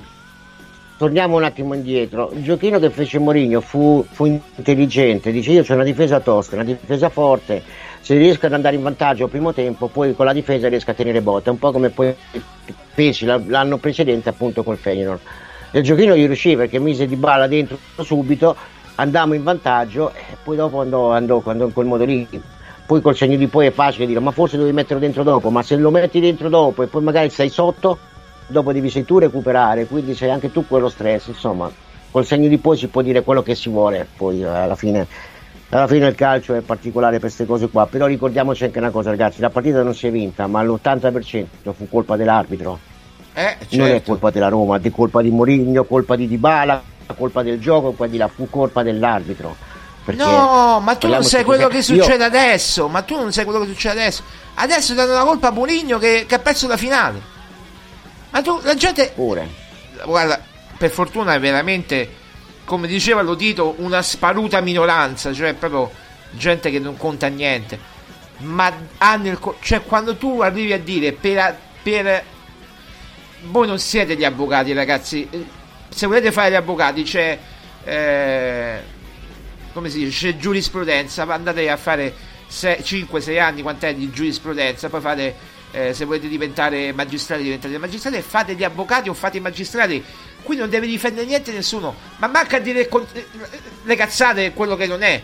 Torniamo un attimo indietro. Il giochino che fece Mourinho fu, fu intelligente. Dice: Io c'ho una difesa tosta, una difesa forte. Se riesco ad andare in vantaggio al primo tempo, poi con la difesa riesco a tenere botta. Un po' come poi feci la- l'anno precedente, appunto, col Feyenoord. Il giochino gli riuscì perché mise di balla dentro subito, andammo in vantaggio e poi dopo andò, andò, andò in quel modo lì. Poi col segno di poi è facile dire ma forse dovevi metterlo dentro dopo, ma se lo metti dentro dopo e poi magari sei sotto, dopo devi sei tu recuperare, quindi sei anche tu quello stress, insomma, col segno di poi si può dire quello che si vuole, poi alla fine, alla fine il calcio è particolare per queste cose qua, però ricordiamoci anche una cosa ragazzi, la partita non si è vinta, ma l'80% fu colpa dell'arbitro, Eh, non è certo. colpa della Roma, è colpa di Mourinho, colpa di Dybala, colpa del gioco, poi di là fu colpa dell'arbitro. No, ma tu non sai quello che chiaro- io- succede adesso. Ma tu non sai quello che succede adesso. Adesso danno la colpa a Mourinho che, che ha perso la finale. Ma tu, la gente. Pure. Guarda, per fortuna è veramente, come diceva Lotito, una sparuta minoranza. Cioè, proprio gente che non conta niente. Ma hanno il. Cioè, quando tu arrivi a dire per. per voi non siete gli avvocati, ragazzi. Eh, Se volete fare gli avvocati, c'è. eh, come si dice? C'è giurisprudenza. Andate a fare 5-6 anni, quant'è di giurisprudenza. Poi fate. Eh, se volete diventare magistrati, diventate magistrati fate gli avvocati o fate i magistrati. Qui non deve difendere niente nessuno, ma manca a dire con- le cazzate quello che non è.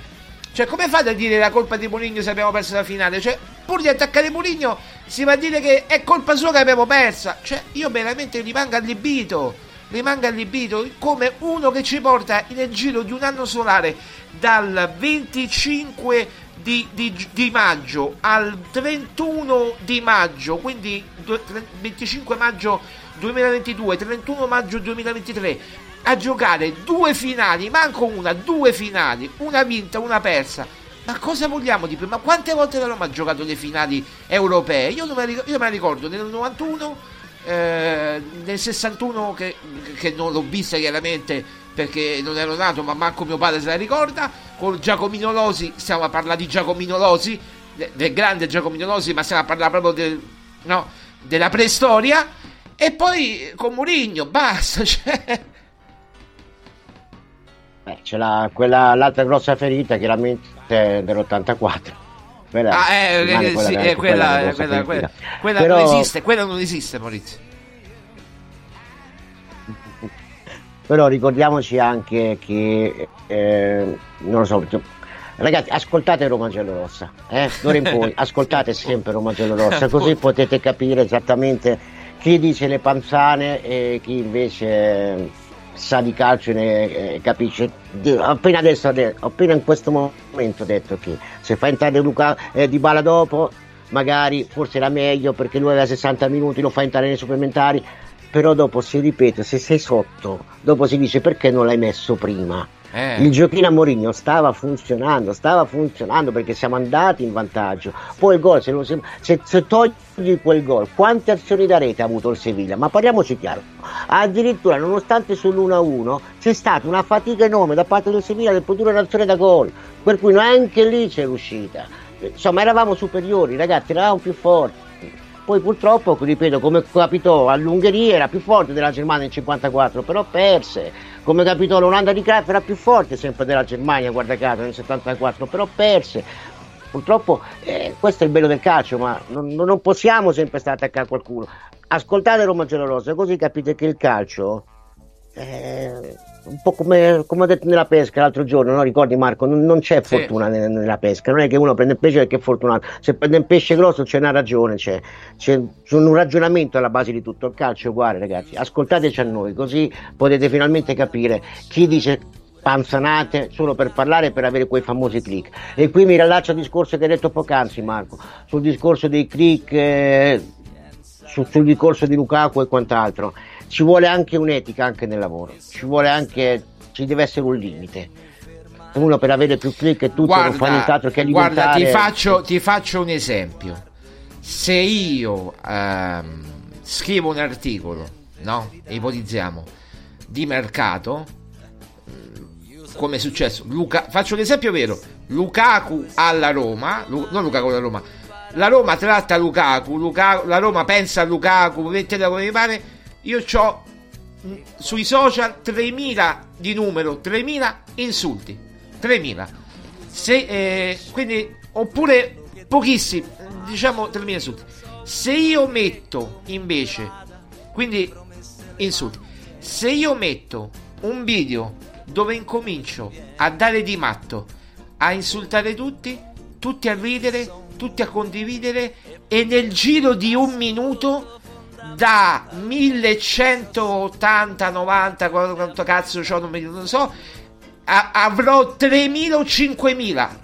Cioè, come fate a dire la colpa di Mourinho se abbiamo perso la finale? Cioè, pur di attaccare Mourinho, si va a dire che è colpa sua che abbiamo persa. Cioè, io veramente rimango allibito. Rimango allibito come uno che ci porta nel giro di un anno solare dal 25 di, di- di maggio al 31 di maggio, quindi due- tre- 25 maggio 2022, 31 maggio 2023 a giocare due finali, manco una, due finali, una vinta, una persa. Ma cosa vogliamo di più? Ma quante volte la Roma ha giocato le finali europee? Io, non me, ricordo, io me la ricordo nel 91, eh, nel 61 che, che non l'ho vista chiaramente perché non ero nato, ma manco mio padre se la ricorda. Con Giacomino Losi, stiamo a parlare di Giacomino Losi, de- del grande Giacomino Losi, ma stiamo a parlare proprio del, no, della preistoria. E poi con Murigno, basta. Cioè, Beh, c'è la, quella, l'altra grossa ferita chiaramente è dell'84. Quella, ah, eh, eh, sì, eh, quella, la eh, grossa quella, quella, ferita. quella Però- non esiste, quella non esiste, Maurizio. Però ricordiamoci anche che, eh, non lo so, ragazzi, ascoltate Roma Giallorossa, eh? d'ora in poi, ascoltate sempre Roma Giallorossa, così potete capire esattamente chi dice le panzane e chi invece sa di calcio e ne eh, capisce. Appena adesso, ade- appena in questo momento ho detto che se fa entrare Luca eh, di bala dopo, magari forse era meglio perché lui aveva 60 minuti, lo fa entrare nei supplementari, però dopo si ripete, se sei sotto, dopo si dice perché non l'hai messo prima. Eh. Il giochino a Mourinho stava funzionando, stava funzionando perché siamo andati in vantaggio. Poi il gol, se, lo- se- se- togli quel gol, quante azioni da rete ha avuto il Sevilla? Ma parliamoci chiaro, addirittura nonostante sull'1-1 c'è stata una fatica enorme da parte del Sevilla del produrre un'azione da gol, per cui neanche lì c'è riuscita. Insomma, eravamo superiori, ragazzi, eravamo più forti. Poi purtroppo, ripeto, come capitò all'Ungheria era più forte della Germania nel 54, però perse. Come capitò all'Olanda di Cruyff era più forte sempre della Germania, guarda caso, nel 74, però perse. Purtroppo eh, questo è il bello del calcio, ma non, non possiamo sempre stare attaccati a qualcuno. Ascoltate Roma Giallorossa, così capite che il calcio è un po' come, come ho detto nella pesca l'altro giorno, no? ricordi Marco? Non, non c'è Sì. fortuna ne- nella pesca, non è che uno prende il pesce perché è fortunato, se prende un pesce grosso c'è una ragione, c'è, c'è, c'è un ragionamento alla base di tutto. Il calcio è uguale, ragazzi. Ascoltateci a noi, così potete finalmente capire chi dice panzanate solo per parlare e per avere quei famosi click. E qui mi riallaccio al discorso che hai detto poc'anzi, Marco, sul discorso dei click. eh, su- sul discorso di Lukaku e quant'altro, ci vuole anche un'etica anche nel lavoro, ci vuole anche, ci deve essere un limite. Uno per avere più click e tutto non fa nient'altro che guarda, alimentare. ti faccio, ti faccio un esempio. Se io ehm, scrivo un articolo, no? Ipotizziamo, di mercato, mm, come è successo, Luca- faccio un esempio vero, Lukaku alla Roma, Lu- non Lukaku alla Roma, la Roma tratta Lukaku, Lukaku- la Roma pensa a Lukaku, mettela come mi pare, io ho sui social 3.000 di numero, 3.000 insulti, 3.000. Se, eh, quindi, oppure pochissimi, diciamo 3.000 insulti. Se io metto invece, quindi insulti, se io metto un video dove incomincio a dare di matto, a insultare tutti, tutti a ridere, tutti a condividere e nel giro di un minuto da 1180, 90, quanto cazzo c'ho, non, mi- non so, a- avrò 3000 o 5000.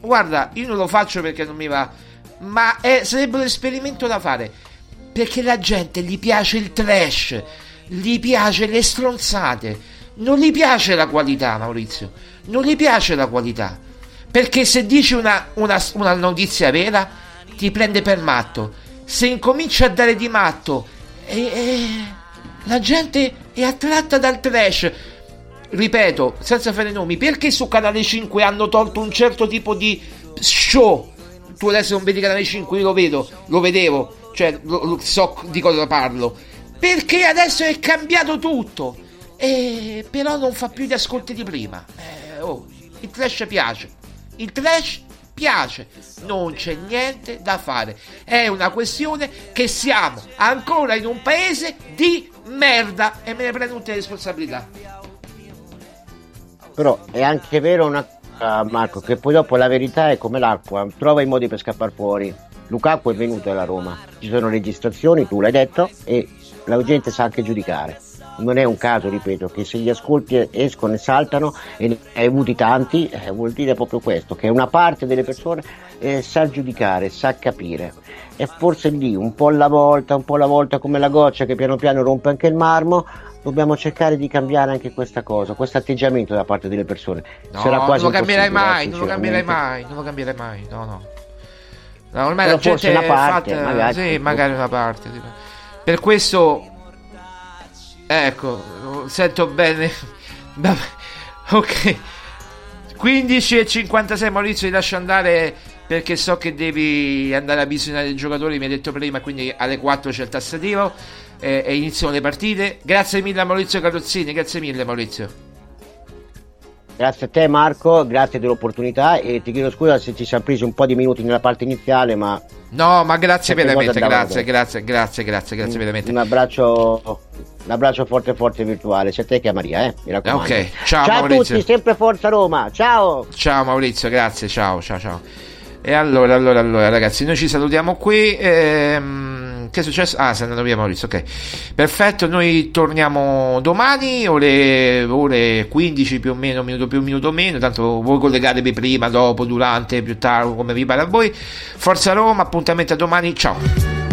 Guarda, io non lo faccio perché non mi va, ma è- sarebbe un esperimento da fare. Perché la gente gli piace il trash, gli piace le stronzate, non gli piace la qualità, Maurizio. Non gli piace la qualità. Perché se dici una, una- una notizia vera, ti prende per matto. Se incominci a dare di matto, e, e- la gente è attratta dal trash. Ripeto, senza fare nomi, perché su Canale 5 hanno tolto un certo tipo di show? Tu adesso non vedi Canale 5, io lo vedo, lo vedevo, cioè lo- lo- so di cosa parlo. Perché adesso è cambiato tutto. E però non fa più gli ascolti di prima. Eh, oh, il trash piace. Il trash piace. Non c'è niente da fare. È una questione che siamo ancora in un paese di merda e me ne prendo tutte le responsabilità. Però è anche vero una cosa, Marco, che poi dopo la verità è come l'acqua, trova i modi per scappare fuori. Lukaku è venuto dalla Roma, ci sono registrazioni, tu l'hai detto, e la gente sa anche giudicare. Non è un caso, ripeto, che se gli ascolti escono e saltano, e ne hai avuti tanti, eh, vuol dire proprio questo, che una parte delle persone eh, sa giudicare, sa capire. E forse lì, un po' alla volta, un po' alla volta come la goccia che piano piano rompe anche il marmo, dobbiamo cercare di cambiare anche questa cosa, questo atteggiamento da parte delle persone. No, Sarà non quasi lo cambierai mai, eh, non lo cambierai mai, non lo cambierai mai, no, no. No, ormai Però la gente una parte, fatta, magari. sì, magari una parte. Per questo, ecco, sento bene. Ok. 15 e 56 Maurizio ti lascio andare perché so che devi andare a visionare i giocatori, mi hai detto prima, quindi alle 4 c'è il tassativo eh, e iniziano le partite. Grazie mille a Maurizio Carrozzini, grazie mille Maurizio. Grazie a te Marco, grazie dell'opportunità e ti chiedo scusa se ci siamo presi un po' di minuti nella parte iniziale, ma No, ma grazie veramente, grazie, grazie, grazie, grazie, grazie un, veramente. un abbraccio un abbraccio forte forte virtuale sia a te che a Maria, eh, mi raccomando. Ok, ciao, ciao a Maurizio. tutti, sempre Forza Roma, ciao! Ciao Maurizio, grazie, ciao, ciao, ciao. E allora, allora, allora, ragazzi, noi ci salutiamo qui. ehm, che è successo? Ah, sei andato via Maurizio, ok. Perfetto, noi torniamo domani, ore, ore 15 più o meno, minuto più, minuto meno. Tanto voi collegatevi prima, dopo, durante, più tardi, come vi pare a voi. Forza Roma, appuntamento a domani, ciao.